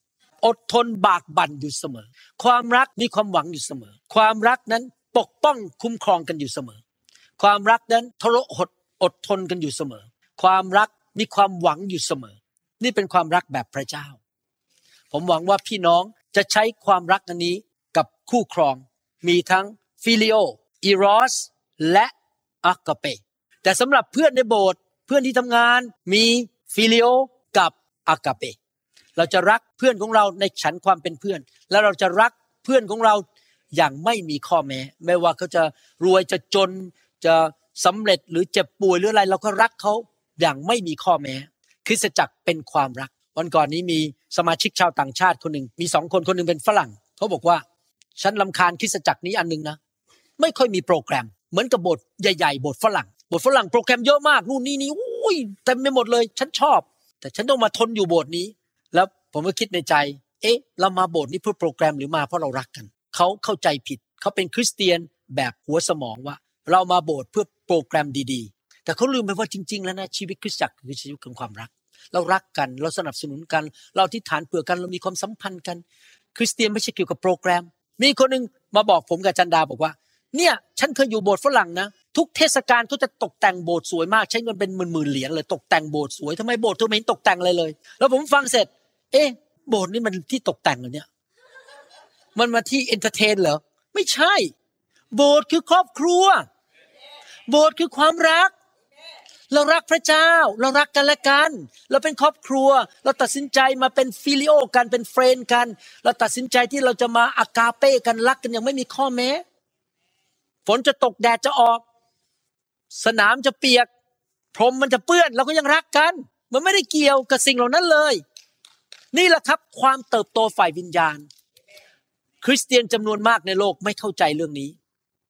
อดทนบากบั่นอยู่เสมอ ความรักมีความหวังอยู่เสมอ ความรักนั้นปกป้องคุ้มครองกันอยู่เสมอ ความรักนั้นทรหดอดทนกันอยู่เสมอ ความรักมีความหวังอยู่เสมอ นี่เป็นความรักแบบพระเจ้า ผมหวังว่าพี่น้องจะใช้ความรักอันนี้กับคู่ครอง มีทั้ง phileo eros และ agape แต่สำหรับเพื่อนในโบสถ์เพื่อนที่ทำงานมี phileo กับ agape เราจะรักเพื่อนของเราในฉันความเป็นเพื่อน แล้วเราจะรักเพื่อนของเราอย่างไม่มีข้อแม้ ไม่ว่าเขาจะรวยจะจนจะสำเร็จหรือเจ็บป่วยหรืออะไร เราก็รักเขาอย่างไม่มีข้อแม้ คริสตจักรเป็นความรัก วันก่อนนี้มีสมาชิกชาวต่างชาติคนหนึ่งมีสองคนคนหนึ่งเป็นฝรั่งเขาบอกว่า ฉันลำคาญคริสตจักรนี้อันหนึงนะไม่ค่อยมีโปรแกรม เหมือนกับบสถ์ใหญ่ ๆบสถ์ฝรั่งบสถ์ฝรั่งโปรแกรมเยอะมากนู่นนี่นี่อุ้ยเต็มไปหมดเลย ฉันชอบ แต่ฉันต้องมาทนอยู่บสถ์นี้ แล้วผมก็คิดในใจ เอ๊ะ เรามาโบสถ์นี้เพื่อโปรแกรมหรือมาเพราะเรารักกัน เขาเข้าใจผิด เขาเป็นคริสเตียนแบบหัวสมองว่า เรามาโบสถ์เพื่อโปรแกรมดีๆ แต่เขาลืมไปว่าจริง ๆ แล้วนะชีวิตคริสตจักรคือชีวิตของความรัก เรารักกัน เราสนับสนุนกัน เราอธิฐานเผื่อกัน เรามีความสัมพันธ์กัน คริสเตียนไม่ใช่เกี่ยวกับโปรแกรม มีคนหนึ่งมาบอกผมกับจันดาบอกว่า เนี่ย ฉันเคยอยู่โบสถ์ฝรั่งนะ ทุกเทศกาลเขาจะตกแต่งโบสถ์สวยมาก ใช้เงินเป็นหมื่นๆเหรียญเลย ตกแต่งโบสถ์สวยทำไมโบสถ์เธอไม่เห็นตกแต่งอะไรเลย แล้วผมฟังเสร็จ เอ๊ะโบสถ์นี่มันที่ตกแต่งเหรอเนี่ย มันมาที่ entertain เหรอ ไม่ใช่ โบสถ์คือครอบครัว โบสถ์คือความรัก เรารักพระเจ้า เรารักกันและกัน เราเป็นครอบครัว เราตัดสินใจมาเป็น phileo กันเป็น friend กัน เราตัดสินใจที่เราจะมา agape กันรักกันอย่างไม่มีข้อแม้ ฝนจะตกแดดจะออก สนามจะเปียก พรมมันจะเปื้อนเราก็ยังรักกัน มันไม่ได้เกี่ยวกับสิ่งเหล่านั้นเลย นี่แหละครับความเติบโตฝ่ายวิญญาณ คริสเตียนจำนวนมากในโลกไม่เข้าใจเรื่องนี้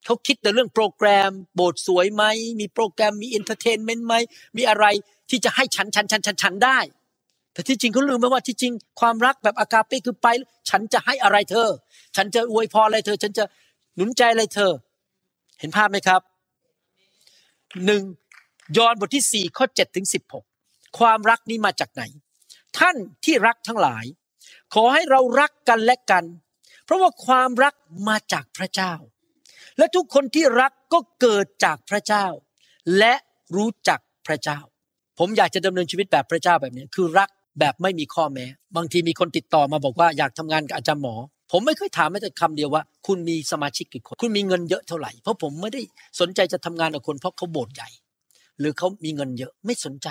เขาคิดแต่เรื่องโปรแกรม โบสถ์สวยไหม มีโปรแกรมมี entertainment ไหม มีอะไรที่จะให้ฉันฉันฉันฉันฉันได้ แต่ที่จริงเขาลืมไปว่าที่จริงความรักแบบ agape คือไป ฉันจะให้อะไรเธอ ฉันจะอวยพรอะไรเธอ ฉันจะหนุนใจอะไรเธอ เห็นภาพไหมครับหนึ่งยอห์นบทที่สี่ข้อเจ็ดถึงสิบหกความรักนี้มาจากไหน ท่านที่รักทั้งหลาย ขอให้เรารักกันและกัน เพราะว่าความรักมาจากพระเจ้า และทุกคนที่รักก็เกิดจากพระเจ้า และรู้จักพระเจ้า ผมอยากจะดำเนินชีวิตแบบพระเจ้าแบบนี้คือรักแบบไม่มีข้อแม้ บางทีมีคนติดต่อมาบอกว่าอยากทำงานกับอาจารย์หมอ ผมไม่เคยถามแม้แต่คำเดียวว่า คุณมีสมาชิกกี่คน คุณมีเงินเยอะเท่าไหร่ เพราะผมไม่ได้สนใจจะทำงานกับคนเพราะเขาโบสถ์ใหญ่ หรือเขามีเงินเยอะไม่สนใจ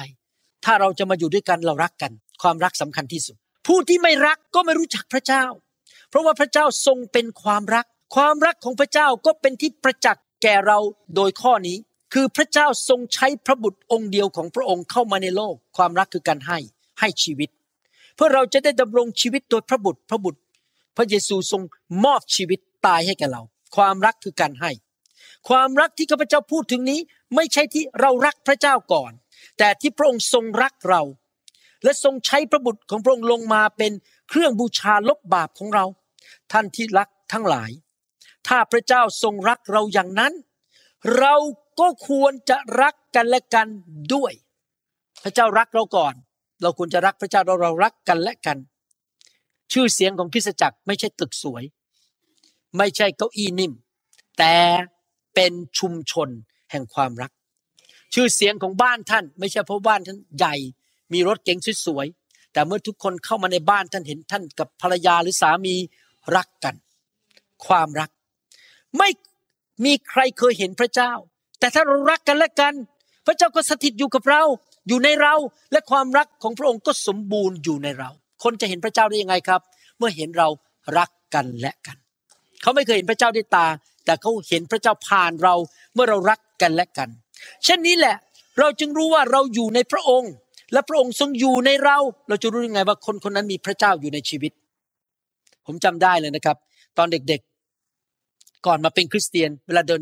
ถ้าเราจะมาอยู่ด้วยกันเรารักกัน ความรักสำคัญที่สุด ผู้ที่ไม่รักก็ไม่รู้จักพระเจ้า เพราะว่าพระเจ้าทรงเป็นความรัก ความรักของพระเจ้าก็เป็นที่ประจักษ์แก่เราโดยข้อนี้ คือพระเจ้าทรงใช้พระบุตรองค์เดียวของพระองค์เข้ามาในโลก ความรักคือการให้ให้ชีวิต เพื่อเราจะได้ดำรงชีวิตโดยพระบุตรพระบุตร พระเยซูทรงมอบชีวิตตายให้แก่เรา ความรักคือการให้ ความรักที่ข้าพเจ้าพูดถึงนี้ ไม่ใช่ที่เรารักพระเจ้าก่อน แต่ที่พระองค์ทรงรักเรา และทรงใช้พระบุตรของพระองค์ลงมาเป็นเครื่องบูชาลบบาปของเรา ท่านที่รักทั้งหลาย ถ้าพระเจ้าทรงรักเราอย่างนั้น เราก็ควรจะรักกันและกันด้วย พระเจ้ารักเราก่อน เราควรจะรักพระเจ้าเราเรารักกันและกัน ชื่อเสียงของคริสตจักรไม่ใช่ตึกสวย ไม่ใช่เก้าอี้นิ่ม แต่เป็นชุมชนแห่งความรัก ชื่อเสียงของบ้านท่าน ไม่ใช่เพราะบ้านท่านใหญ่ มีรถเก๋งสวยๆแต่เมื่อทุกคนเข้ามาในบ้านท่านเห็นท่านกับภรรยาหรือสามีรักกัน ความรัก ไม่มีใครเคยเห็นพระเจ้า แต่ถ้าเรารักกันและกัน พระเจ้าก็สถิตอยู่กับเรา อยู่ในเราและความรักของพระองค์ก็สมบูรณ์อยู่ในเรา คนจะเห็นพระเจ้าได้ยังไงครับ เมื่อเห็นเรารักกันและกัน เขาไม่เคยเห็นพระเจ้าด้วยตา แต่เขาเห็นพระเจ้าผ่านเราเมื่อเรารักกันและกัน เช่นนี้แหละ เราจึงรู้ว่าเราอยู่ในพระองค์ และพระองค์ทรงอยู่ในเรา เราจะรู้ยังไงว่าคนคนนั้นมีพระเจ้าอยู่ในชีวิต ผมจำได้เลยนะครับ ตอนเด็กๆ ก่อนมาเป็นคริสเตียน เวลาเดิน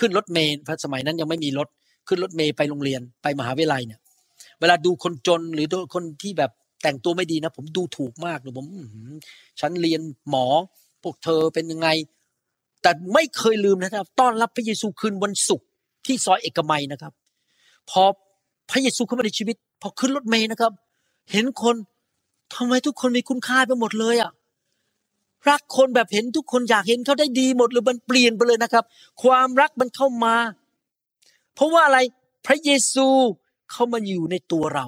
ขึ้นรถเมล์เพราะสมัยนั้นยังไม่มีรถขึ้นรถเมล์ไปโรงเรียนไปมหาวิทยาลัยเนี่ย เวลาดูคนจนหรือคนที่แบบแต่งตัวไม่ดีนะ ผมดูถูกมากเลยผมฉันเรียนหมอพวกเธอเป็นยังไง แต่ไม่เคยลืมนะครับ ต้อนรับพระเยซูคืนวันศุกร์ ที่ซอยเอกมัยนะครับ พอพระเยซูเข้ามาในชีวิต พอขึ้นรถเมล์นะครับ เห็นคนทำไมทุกคนมีคุณค่าไปหมดเลยอะรักคนแบบเห็นทุกคนอยากเห็นเขาได้ดีหมดเลยมันเปลี่ยนไปเลยนะครับ ความรักมันเข้ามา เพราะว่าอะไรพระเยซูเข้ามาอยู่ในตัวเรา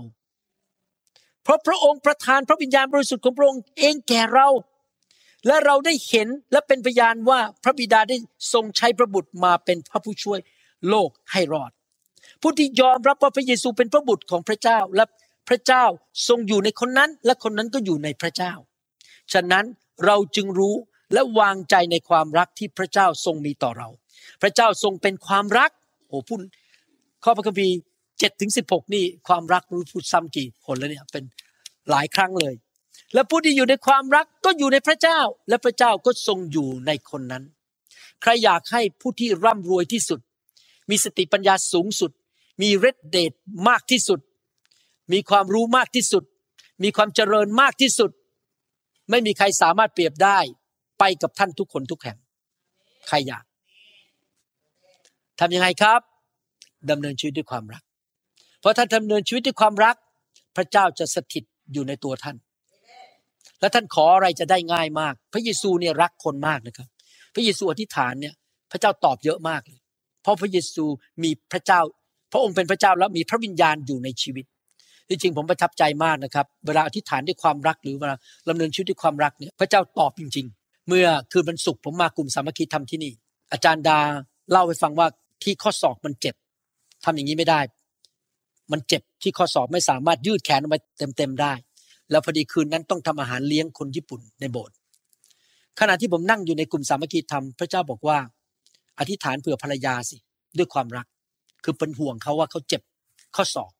เพราะพระองค์ประทานพระวิญญาณบริสุทธิ์ของพระองค์เองแก่เรา และเราได้เห็นและเป็นพยานว่าพระบิดาได้ทรงใช้พระบุตรมาเป็นพระผู้ช่วย โลกให้รอด ผู้ที่ยอมรับว่าพระเยซูเป็นพระบุตรของพระเจ้าและพระเจ้าทรงอยู่ในคนนั้น และคนนั้นก็อยู่ในพระเจ้า ฉะนั้นเราจึงรู้และวางใจในความรักที่พระเจ้าทรงมีต่อเรา พระเจ้าทรงเป็นความรักโอ้พูดข้อพระคัมภีร์เจ็ดถึงสิบหกนี่ความรักรู้พูดซ้ำกี่คนแล้วเนี่ยเป็นหลายครั้งเลย และผู้ที่อยู่ในความรักก็อยู่ในพระเจ้า และพระเจ้าก็ทรงอยู่ในคนนั้น ใครอยากให้ผู้ที่ร่ำรวยที่สุด มีสติปัญญาสูงสุด มีฤทธิเดชมากที่สุด มีความรู้มากที่สุด มีความเจริญมากที่สุด ไม่มีใครสามารถเปรียบได้ไปกับท่านทุกคนทุกแห่ง ใครอยากทำยังไงครับดำเนินชีวิตด้วยความรัก เพราะถ้านดำเนินชีวิตด้วยความรัก พระเจ้าจะสถิตอยู่ในตัวท่าน และท่านขออะไรจะได้ง่ายมาก พระเยซูเนี่ยรักคนมากนะครับ พระเยซูอธิษฐานเนี่ยพระเจ้าตอบเยอะมากเลย ราะพระเยซูมีพระเจ้า พระองค์เป็นพระเจ้าแล้วมีพระวิญญาณอยู่ในชีวิตที่จริงผมประทับใจมากนะครับ เวลาอธิษฐานด้วยความรักหรือเวลาดำเนินชีวิตด้วยความรักเนี่ยพระเจ้าตอบจริง ๆ เมื่อคืนวันศุกร์ผมมากลุ่มสามัคคีธรรมที่นี่ อาจารย์ดาเล่าให้ฟังว่าที่ข้อศอกมันเจ็บทำอย่างนี้ไม่ได้ มันเจ็บที่ข้อศอกไม่สามารถยืดแขนออกมาเต็มๆได้ แล้วพอดีคืนนั้นต้องทำอาหารเลี้ยงคนญี่ปุ่นในโบสถ์ขณะที่ผมนั่งอยู่ในกลุ่มสามัคคีธรรมพระเจ้าบอกว่า อธิษฐานเผื่อภรรยาสิ ด้วยความรัก คือเป็นห่วงเขาว่าเขาเจ็บข้อศอก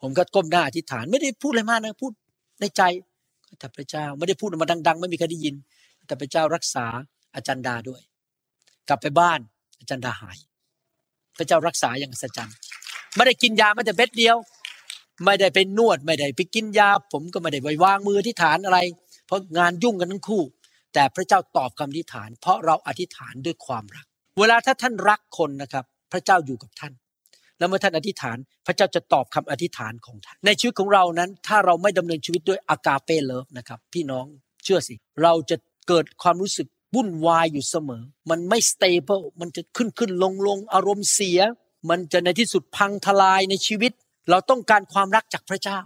ผมก็ก้มหน้าอธิษฐานไม่ได้พูดอะไรมากนะพูดในใจแต่พระเจ้าไม่ได้พูดออกมาดัง ๆ ไม่มีใครได้ยิน แต่พระเจ้ารักษาอาจารย์ดาด้วย กลับไปบ้านอาจารย์ดาหาย พระเจ้ารักษาอย่างอัศจรรย์ไม่ได้กินยาแม้แต่เม็ดเดียว ไม่ได้ไปนวดไม่ได้ไปกินยา ผมก็ไม่ได้ไปวางมืออธิษฐานอะไร เพราะงานยุ่งกันทั้งคู่ แต่พระเจ้าตอบคำอธิษฐาน เพราะเราอธิษฐานด้วยความรัก เวลาถ้าท่านรักคนนะครับ พระเจ้าอยู่กับท่าน แล้วเมื่อท่านอธิษฐาน พระเจ้าจะตอบคำอธิษฐานของท่าน ในชีวิตของเรานั้น ถ้าเราไม่ดำเนินชีวิตด้วยอากาเปเลิฟนะครับ พี่น้องเชื่อสิ เราจะเกิดความรู้สึกวุ่นวายอยู่เสมอ มันไม่สเตเบิลมันจะขึ้นขึ้นลงลงอารมณ์เสีย มันจะในที่สุดพังทลายในชีวิต เราต้องการความรักจากพระเจ้า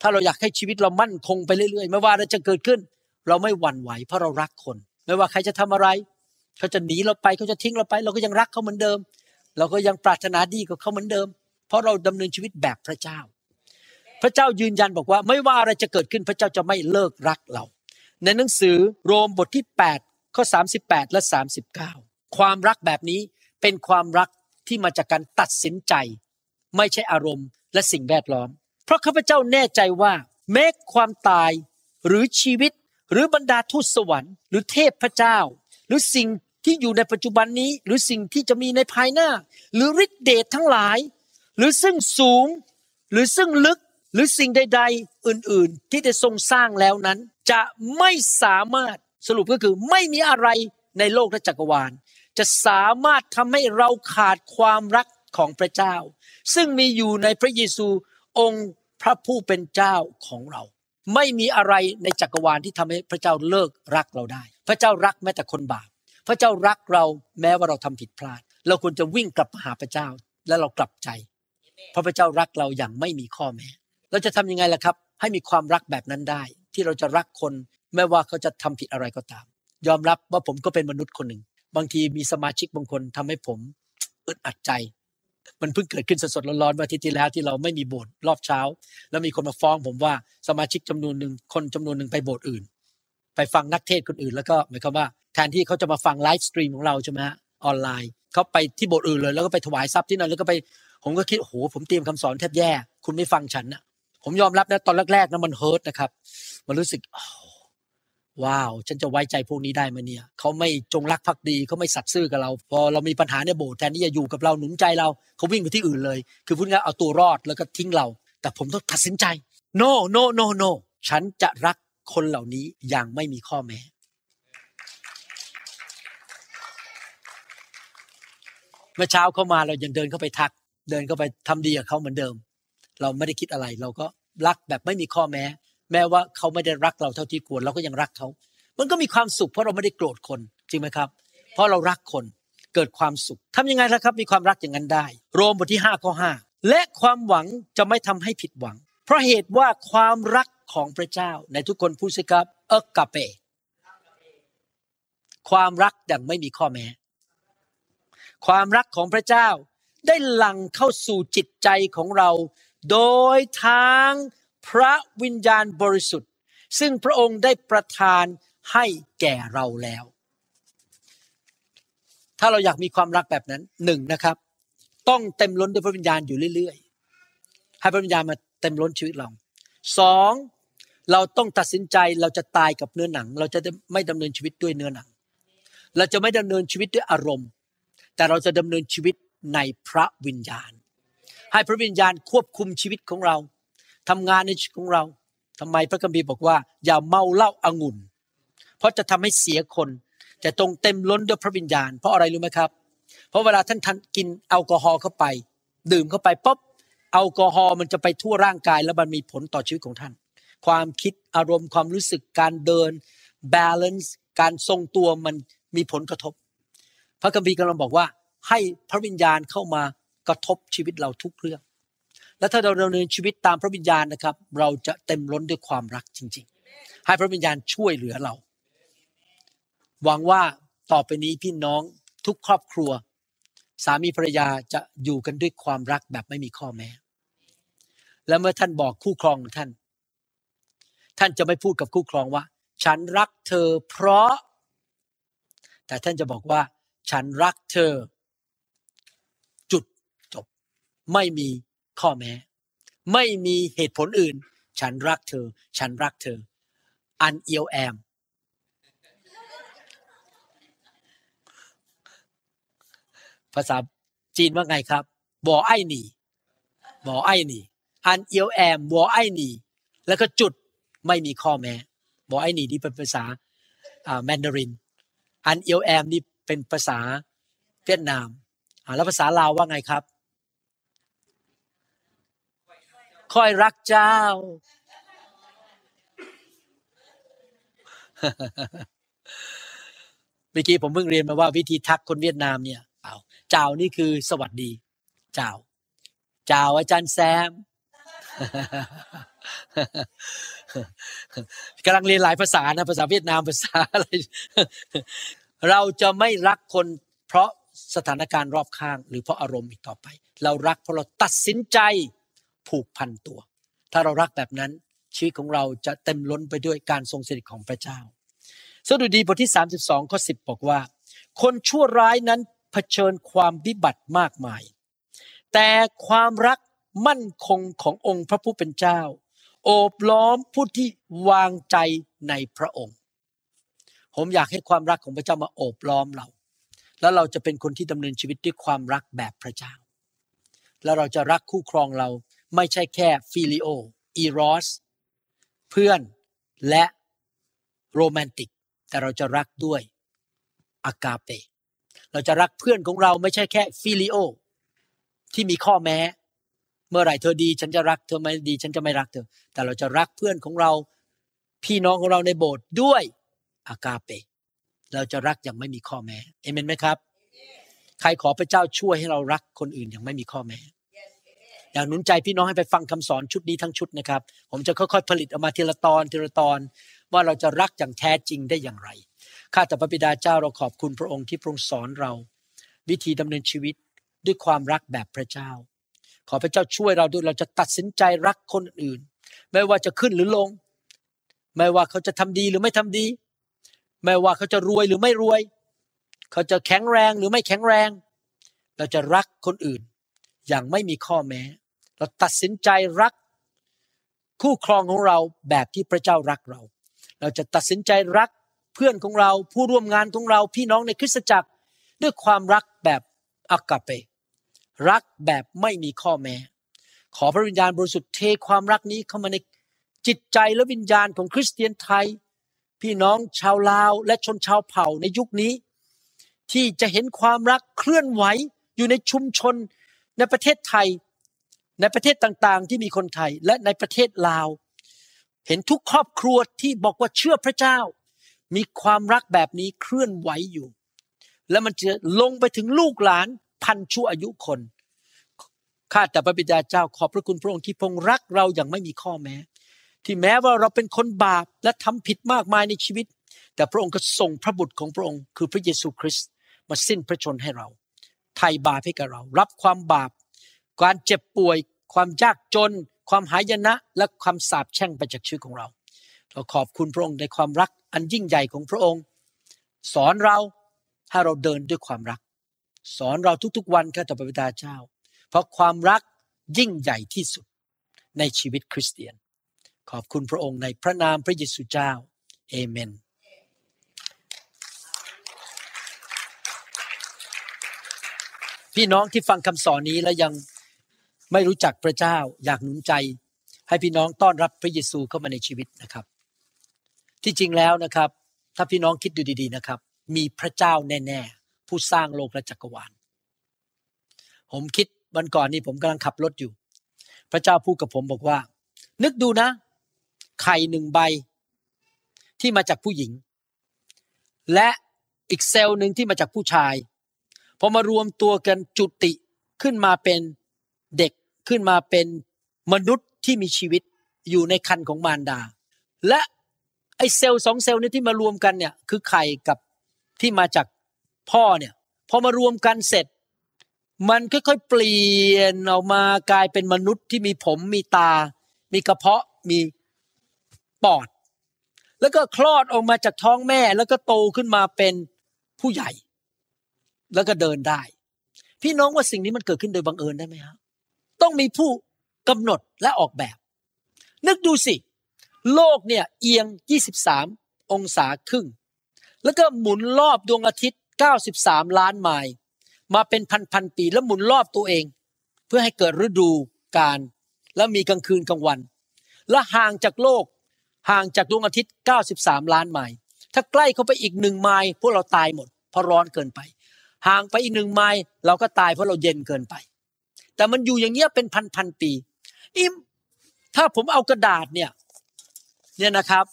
ถ้าเราอยากให้ชีวิตเรามั่นคงไปเรื่อยๆ ไม่ว่าอะไรจะเกิดขึ้น เราไม่หวั่นไหวเพราะเรารักคน ไม่ว่าใครจะทำอะไร เขาจะหนีเราไปเขาจะทิ้งเราไป เราก็ยังรักเขาเหมือนเดิม เราก็ยังปรารถนาดีกับเขาเหมือนเดิม เพราะเราดำเนินชีวิตแบบพระเจ้า พระเจ้ายืนยันบอกว่า ไม่ว่าอะไรจะเกิดขึ้นพระเจ้าจะไม่เลิกรักเรา ในหนังสือโรมบทที่ 8 ข้อ 38 และ 39 ความรักแบบนี้เป็นความรักที่มาจากการตัดสินใจ ไม่ใช่อารมณ์ และสิ่งแวดล้อม เพราะข้าพเจ้าแน่ใจว่า แม้ความตายหรือชีวิตหรือบรรดาทูตสวรรค์ หรือเทพพระเจ้า หรือสิ่ง ที่อยู่ในปัจจุบันนี้ หรือสิ่งที่จะมีในภายหน้า หรือฤทธิเดชทั้งหลาย หรือซึ่งสูง หรือซึ่งลึกหรือสิ่งใด ๆ อื่น ๆ ที่ได้ทรงสร้างแล้วนั้น จะไม่สามารถสรุปก็คือไม่มีอะไรในโลกและจักรวาล จะสามารถทำให้เราขาดความรักของพระเจ้า ซึ่งมีอยู่ในพระเยซูองค์พระผู้เป็นเจ้าของเรา ไม่มีอะไรในจักรวาลที่ทำให้พระเจ้าเลิกรักเราได้ พระเจ้ารักแม้แต่คนบาป พระเจ้ารักเราแม้ว่าเราทำผิดพลาด เราควรจะวิ่งกลับมาหาพระเจ้าและเรากลับใจ เพราะพระเจ้ารักเราอย่างไม่มีข้อแม้ เราจะทำยังไงล่ะครับ ให้มีความรักแบบนั้นได้ ที่เราจะรักคนไม่ว่าเขาจะทำผิดอะไรก็ตาม ยอมรับว่าผมก็เป็นมนุษย์คนหนึ่ง บางทีมีสมาชิกบางคนทำให้ผมอึดอัดใจ มันเพิ่งเกิดขึ้นสดๆร้อนๆวันอาทิตย์ที่แล้วที่เราไม่มีโบสถ์รอบเช้า แล้วมีคนมาฟ้องผมว่าสมาชิกจำนวนหนึ่งคนจำนวนหนึ่งไปโบสถ์อื่น ไปฟังนักเทศน์คนอื่น แล้วก็หมายความว่า แทนที่เขาจะมาฟัง livestream ของเราใช่ไหมฮะออนไลน์เขาไปที่โบสถ์อื่นเลย แล้วก็ไปถวายทรัพย์ที่นั่นแล้วก็ไป ผมก็คิดโอ้โหผมเตรียมคำสอนแทบแย่ คุณไม่ฟังฉันนะผมยอมรับนะตอนแรกๆนะมัน hurt นะครับ มันรู้สึก wow ฉันจะไว้ใจพวกนี้ได้ไหมเนี่ยเขาไม่จงรักภักดีเขาไม่สัตย์ซื่อกับเรา พอเรามีปัญหาในโบสถ์แทนที่จะอยู่กับเราหนุนใจเราเขาวิ่งไปที่อื่นเลย คือพูดง่ายเอาตัวรอดแล้วก็ทิ้งเรา แต่ผมต้องตัดสินใจ no no no no ฉันจะรักคนเหล่านี้อย่างไม่มีข้อแม้ เมื่อเช้าเข้ามาเรายังเดินเข้าไปทัก เดินเข้าไปทำดีกับเขาเหมือนเดิม เราไม่ได้คิดอะไร เราก็รักแบบไม่มีข้อแม้ แม้ว่าเขาไม่ได้รักเราเท่าที่ควรเราก็ยังรักเขา มันก็มีความสุขเพราะเราไม่ได้โกรธคนจริงไหมครับ เพราะเรารักคนเกิดความสุขทำยังไงล่ะครับ มีความรักอย่างนั้นได้ โรมบทที่5ข้อ5และความหวังจะไม่ทำให้ผิดหวัง เพราะเหตุว่าความรักของพระเจ้าในทุกคนพูดสิครับเอกาเป ความรักอย่างไม่มีข้อแม้ ความรักของพระเจ้า ได้หลั่งเข้าสู่จิตใจของเรา โดยทางพระวิญญาณบริสุทธิ์ ซึ่งพระองค์ได้ประทานให้แก่เราแล้ว ถ้าเราอยากมีความรักแบบนั้นหนึ่งนะครับ ต้องเต็มล้นด้วยพระวิญญาณอยู่เรื่อยๆ ให้พระวิญญาณมาเต็มล้นชีวิตเราสองเราต้องตัดสินใจเราจะตายกับเนื้อหนัง เราจะไม่ดำเนินชีวิตด้วยเนื้อหนัง เราจะไม่ดำเนินชีวิตด้วยอารมณ์ แต่เราจะดำเนินชีวิตในพระวิญญาณ ให้พระวิญญาณควบคุมชีวิตของเราทำงานในชีวิตของเราทำไมพระคัมภีร์บอกว่า อย่าเมาเหล้าอางุ่น เพราะจะทำให้เสียคน แต่ตรงเต็มล้นด้วยพระวิญญาณ เพราะอะไรรู้ไหมครับ เพราะเวลาท่านทานกินแอลกอฮอล์เข้าไป ดื่มเข้าไปปุ๊บแอลกอฮอล์มันจะไปทั่วร่างกาย แล้วมันมีผลต่อชีวิตของท่าน ความคิดอารมณ์ความรู้สึกการเดิน balance การทรงตัวมันมีผลกระทบ พระคัมภีร์กำลังบอกว่า ให้พระวิญญาณเข้ามากระทบชีวิตเราทุกเรื่อง และถ้าเราดำเนินชีวิตตามพระวิญญาณนะครับ เราจะเต็มล้นด้วยความรักจริง ๆ ให้พระวิญญาณช่วยเหลือเรา หวังว่าต่อไปนี้พี่น้องทุกครอบครัว สามีภรรยาจะอยู่กันด้วยความรักแบบไม่มีข้อแม้ และเมื่อท่านบอกคู่ครองของท่าน ท่านจะไม่พูดกับคู่ครองว่า ฉันรักเธอเพราะ แต่ท่านจะบอกว่า ฉันรักเธอ จุดจบ ไม่มีข้อแม้ ไม่มีเหตุผลอื่น ฉันรักเธอ ฉันรักเธอ อันเอียวแอม ภาษาจีนว่าไงครับบอไอหนีบอไอหนีอันเอียวแอมบอไอหนีแล้วก็จุดไม่มีข้อแม้บอไอหนีนี่เป็นภาษาอ่าแมนดาริน อันเอียวแอมนี่ เป็นภาษาเวียดนามแล้วภาษาลาวว่าไงครับคอยรักเจ้า เมื่อกี้ผมเพิ่งเรียนมาว่าวิธีทักคนเวียดนามเนี่ยเอาเจ้านี่คือสวัสดี เจ้า เจ้าอาจารย์แซมกำลังเรียนหลายภาษานะ ภาษาเวียดนามภาษาอะไร เราจะไม่รักคนเพราะสถานการณ์รอบข้าง หรือเพราะอารมณ์อีกต่อไป เรารักเพราะเราตัดสินใจผูกพันตัว ถ้าเรารักแบบนั้นชีวิตของเราจะเต็มล้นไปด้วยการทรงสถิตของพระเจ้า สดุดีบทที่ 32ข้อ10 บอกว่า คนชั่วร้ายนั้นเผชิญความวิบัติมากมาย แต่ความรักมั่นคงขององค์พระผู้เป็นเจ้า โอบล้อมผู้ที่วางใจในพระองค์ ผมอยากให้ความรักของพระเจ้ามาโอบล้อมเรา แล้วเราจะเป็นคนที่ดำเนินชีวิตด้วยความรักแบบพระเจ้า แล้วเราจะรักคู่ครองเราไม่ใช่แค่ phileo eros เพื่อนและโรแมนติก แต่เราจะรักด้วย agape เราจะรักเพื่อนของเราไม่ใช่แค่ phileo ที่มีข้อแม้ เมื่อไหร่เธอดี ฉันจะรักเธอไม่ดี ฉันจะไม่รักเธอ แต่เราจะรักเพื่อนของเรา พี่น้องของเราในโบสถ์ด้วย อากาเป เราจะรักอย่างไม่มีข้อแม้เอเมนไหมครับ ใครขอพระเจ้าช่วยให้เรารักคนอื่นอย่างไม่มีข้อแม้อยากหนุนใจพี่น้องให้ไปฟังคำสอนชุดนี้ทั้งชุดนะครับ ผมจะค่อยๆผลิตออกมาทีละตอนทีละตอน ว่าเราจะรักอย่างแท้จริงได้อย่างไร ข้าแต่พระบิดาเจ้าเราขอบคุณพระองค์ที่พระองค์สอนเรา วิธีดำเนินชีวิตด้วยความรักแบบพระเจ้า ขอพระเจ้าช่วยเราด้วยเราจะตัดสินใจรักคนอื่น ไม่ว่าจะขึ้นหรือลง ไม่ว่าเขาจะทำดีหรือไม่ทำดี ไม่ว่าเขาจะรวยหรือไม่รวย เขาจะแข็งแรงหรือไม่แข็งแรง เราจะรักคนอื่น อย่างไม่มีข้อแม้ เราตัดสินใจรัก คู่ครองของเราแบบที่พระเจ้ารักเรา เราจะตัดสินใจรักเพื่อนของเราผู้ร่วมงานของเราพี่น้องในคริสตจักรด้วยความรักแบบอากาเปรักแบบไม่มีข้อแม้ ขอพระวิญญาณบริสุทธิ์เทความรักนี้เข้ามาในจิตใจและวิญญาณของคริสเตียนไทย พี่น้องชาวลาวและชนชาวเผ่าในยุคนี้ ที่จะเห็นความรักเคลื่อนไหวอยู่ในชุมชนในประเทศไทย ในประเทศต่างๆ ที่มีคนไทยและในประเทศลาว เห็นทุกครอบครัวที่บอกว่าเชื่อพระเจ้า มีความรักแบบนี้เคลื่อนไหวอยู่ แล้วมันจะลงไปถึงลูกหลานพันชั่วอายุคนข้าแต่พระบิดาเจ้าขอบพระคุณพระองค์ที่พรงรักเราอย่างไม่มีข้อแม้ ที่แม้ว่าเราเป็นคนบาปและทำผิดมากมายในชีวิต แต่พระองค์ก็ส่งพระบุตรของพระองค์ คือพระเยซูคริสต์มาสิ้นพระชนให้เราไถ่บาปให้กับเรา รับความบาป การเจ็บป่วย ความยากจน ความหายนะ และความสาปแช่งไปจากชีวิตของเรา เราขอบคุณพระองค์ในความรักอันยิ่งใหญ่ของพระองค์ สอนเราให้เราเดินด้วยความรัก สอนเราทุกๆวันข้าแต่พระบิดาเจ้า เพราะความรักยิ่งใหญ่ที่สุดในชีวิตคริสเตียน ขอบคุณพระองค์ในพระนามพระเยซูเจ้าเอเมนพี่น้องที่ฟังคำสอนนี้แล้วยังไม่รู้จักพระเจ้าอยากหนุนใจ ให้พี่น้องต้อนรับพระเยซูเข้ามาในชีวิตนะครับ ที่จริงแล้วนะครับ ถ้าพี่น้องคิดดูดีๆนะครับ มีพระเจ้าแน่ๆผู้สร้างโลกและจักรวาล ผมคิดวันก่อนนี้ผมกำลังขับรถอยู่ พระเจ้าพูดกับผมบอกว่า นึกดูนะ ไข่หนึ่งใบ ที่มาจากผู้หญิง และอีกเซลล์หนึ่งที่มาจากผู้ชายพอมารวมตัวกันจุติขึ้นมาเป็นเด็กขึ้นมาเป็นมนุษย์ที่มีชีวิตอยู่ในคันของมารดา และไอเซลล์สองเซลล์นี้ที่มารวมกันเนี่ยคือไข่กับที่มาจากพ่อเนี่ยพอมารวมกันเสร็จ มันค่อยๆเปลี่ยนออกมากลายเป็นมนุษย์ที่มีผมมีตา มีกระเพาะมี ปอด แล้วก็คลอดออกมาจากท้องแม่ แล้วก็โตขึ้นมาเป็นผู้ใหญ่ แล้วก็เดินได้ พี่น้องว่าสิ่งนี้มันเกิดขึ้นโดยบังเอิญได้ไหมครับต้องมีผู้กำหนดและออกแบบ นึกดูสิ โลกเนี่ยเอียง 23 องศาครึ่ง แล้วก็หมุนรอบดวงอาทิตย์ 93 ล้านไมล์มาเป็นพันๆปีแล้วหมุนรอบตัวเอง เพื่อให้เกิดฤดูกาลและมีกลางคืนกลางวัน และห่างจากโลก ห่างจากดวงอาทิตย์ 93 ล้านไมล์ถ้าใกล้เข้าไปอีกหนึ่งไมล์พวกเราตายหมด เพราะร้อนเกินไป ห่างไปอีกหนึ่งไมล์เราก็ตายเพราะเราเย็นเกินไป แต่มันอยู่อย่างเงี้ยเป็นพันพันปีอิมถ้าผมเอากระดาษเนี่ยเนี่ยนะครับ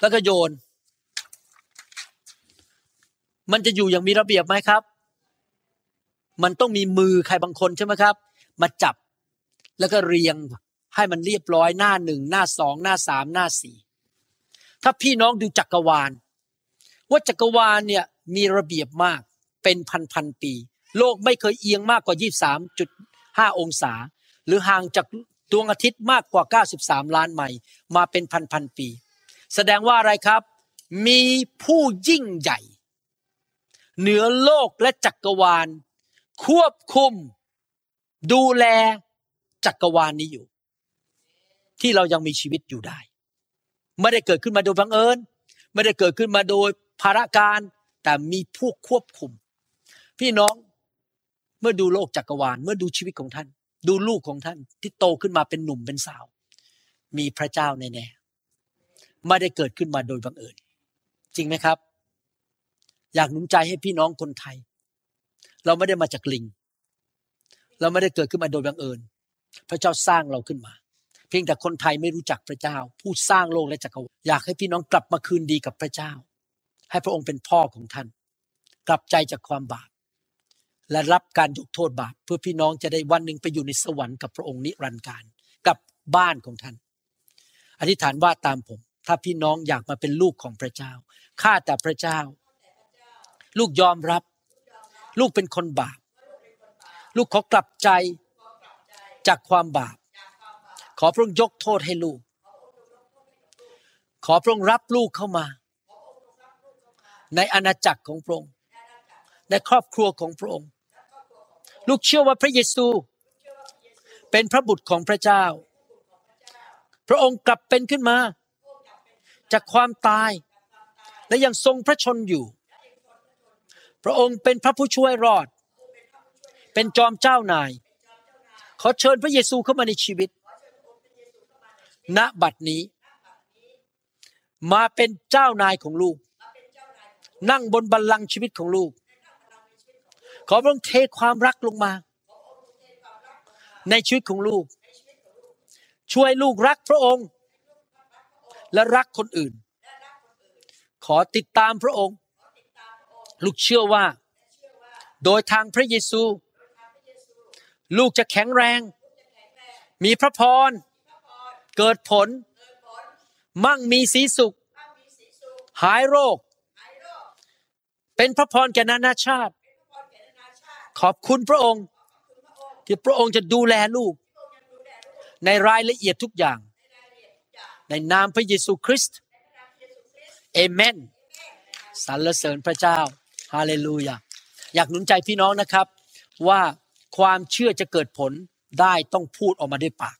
แล้วก็โยน มันจะอยู่อย่างมีระเบียบไหมครับ มันต้องมีมือใครบางคนใช่ไหมครับ มาจับแล้วก็เรียง ให้มันเรียบร้อยหน้าหนึ่งหน้าสองหน้าสามหน้าสี่ถ้าพี่น้องดูจักรวาล ว่าจักรวาลเนี่ยมีระเบียบมากเป็นพันพันปี โลกไม่เคยเอียงมากกว่า 23.5 องศา หรือห่างจากดวงอาทิตย์มากกว่า 93 ล้านไมล์มาเป็นพันพันปี แสดงว่าอะไรครับ มีผู้ยิ่งใหญ่ เหนือโลกและจักรวาล ควบคุม ดูแลจักรวาลนี้อยู่ ที่เรายังมีชีวิตอยู่ได้ ไม่ได้เกิดขึ้นมาโดยบังเอิญ ไม่ได้เกิดขึ้นมาโดยภารการแต่มีผู้ควบคุม พี่น้องเมื่อดูโลกจักรวาล เมื่อดูชีวิตของท่าน ดูลูกของท่านที่โตขึ้นมาเป็นหนุ่มเป็นสาว มีพระเจ้าแน่ๆไม่ได้เกิดขึ้นมาโดยบังเอิญ จริงไหมครับ อยากหนุนใจให้พี่น้องคนไทย เราไม่ได้มาจากลิง เราไม่ได้เกิดขึ้นมาโดยบังเอิญ พระเจ้าสร้างเราขึ้นมา เพียงแต่คนไทยไม่รู้จักพระเจ้า ผู้สร้างโลกและจักรวาลอยากให้พี่น้องกลับมาคืนดีกับพระเจ้า ให้พระองค์เป็นพ่อของท่าน กลับใจจากความบาป และรับการยกโทษบาป เพื่อพี่น้องจะได้วันหนึ่งไปอยู่ในสวรรค์กับพระองค์นิรันดร์การกับบ้านของท่าน อธิษฐานว่าตามผม ถ้าพี่น้องอยากมาเป็นลูกของพระเจ้าข้าแต่พระเจ้า ลูกยอมรับ ลูกเป็นคนบาป ลูกขอกลับใจจากความบาป ขอพระองค์ยกโทษให้ลูก ขอพระองค์รับลูกเข้ามา ในอาณาจักรของพระองค์ ในครอบครัวของพระองค์ ลูกเชื่อว่าพระเยซู เป็นพระบุตรของพระเจ้า พระองค์กลับเป็นขึ้นมา จากความตาย และยังทรงพระชนอยู่ พระองค์เป็นพระผู้ช่วยรอด เป็นจอมเจ้านาย ขอเชิญพระเยซูเข้ามาในชีวิต ณบัดนี้ มาเป็นเจ้านายของลูก นั่งบนบัลลังก์ชีวิตของลูก ขอพระองค์เทความรักลงมา ในชีวิตของลูก ช่วยลูกรักพระองค์ และรักคนอื่น ขอติดตามพระองค์ ลูกเชื่อว่า โดยทางพระเยซู ลูกจะแข็งแรง มีพระพร เกิดผล มั่งมีสีสุข หายโรค เป็นพระพรแก่นานาชาติ ขอบคุณพระองค์ ที่พระองค์จะดูแลลูก ในรายละเอียดทุกอย่าง ในนามพระเยซูคริสต์เอเมนสรรเสริญพระเจ้าฮาเลลูยาอยากหนุนใจพี่น้องนะครับว่าความเชื่อจะเกิดผลได้ต้องพูดออกมาด้วยปาก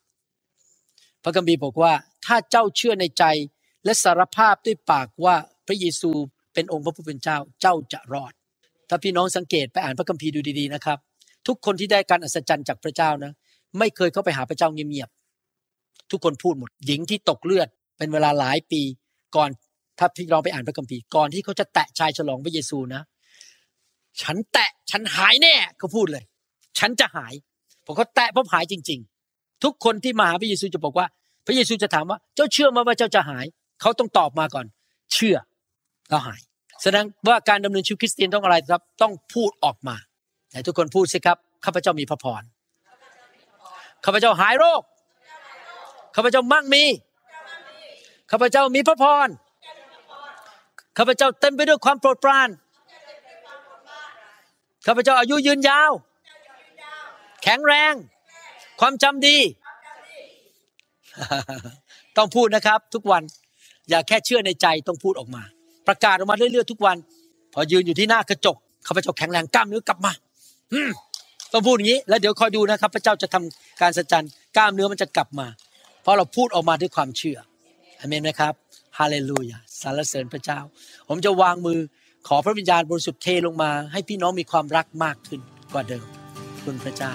พระคัมภีร์บอกว่าถ้าเจ้าเชื่อในใจและสารภาพด้วยปากว่าพระเยซูเป็นองค์พระผู้เป็นเจ้าเจ้าจะรอด ถ้าพี่น้องสังเกตไปอ่านพระคัมภีร์ดูดีๆนะครับ ทุกคนที่ได้การอัศจรรย์จากพระเจ้านะ ไม่เคยเข้าไปหาพระเจ้าเงียบๆทุกคนพูดหมดหญิงที่ตกเลือดเป็นเวลาหลายปีก่อนถ้าพี่น้องไปอ่านพระคัมภีร์ก่อนที่เขาจะแตะชายฉลองพระเยซูนะ ฉันแตะฉันหายแน่เขาพูดเลย ฉันจะหายผมเขาแตะพบหายจริงๆ ทุกคนที่มาหาพระเยซูจะบอกว่า พระเยซูจะถามว่าเจ้าเชื่อไหมว่าเจ้าจะหาย เขาต้องตอบมาก่อน เชื่อแล้วหาย แสดงว่าการดำเนินชีวิตคริสเตียนต้องอะไรครับ ต้องพูดออกมาไหนทุกคนพูดสิครับข้าพเจ้ามีพระพรข้าพเจ้าหายโรคข้าพเจ้ามั่งมีข้าพเจ้ามีพระพรข้าพเจ้าเต็มไปด้วยความโปรดปรานข้าพเจ้าอายุยืนยาว แข็งแรง ความจำดี ต้องพูดนะครับ ทุกวัน อย่าแค่เชื่อในใจต้องพูดออกมา ประกาศออกมาเรื่อยๆทุกวัน พอยืนอยู่ที่หน้ากระจกข้าพเจ้าแข็งแรงกล้ามเนื้อกลับมาต้องพูดอย่างนี้ แล้วเดี๋ยวคอยดูนะครับ พระเจ้าจะทำการสัจจันกล้ามเนื้อมันจะกลับมา เพราะเราพูดออกมาด้วยความเชื่ออเมนไหมครับฮาเลลูยาสรรเสริญพระเจ้า ผมจะวางมือขอพระวิญญาณบริสุทธิ์เทลงมา ให้พี่น้องมีความรักมากขึ้นกว่าเดิม คุณพระเจ้า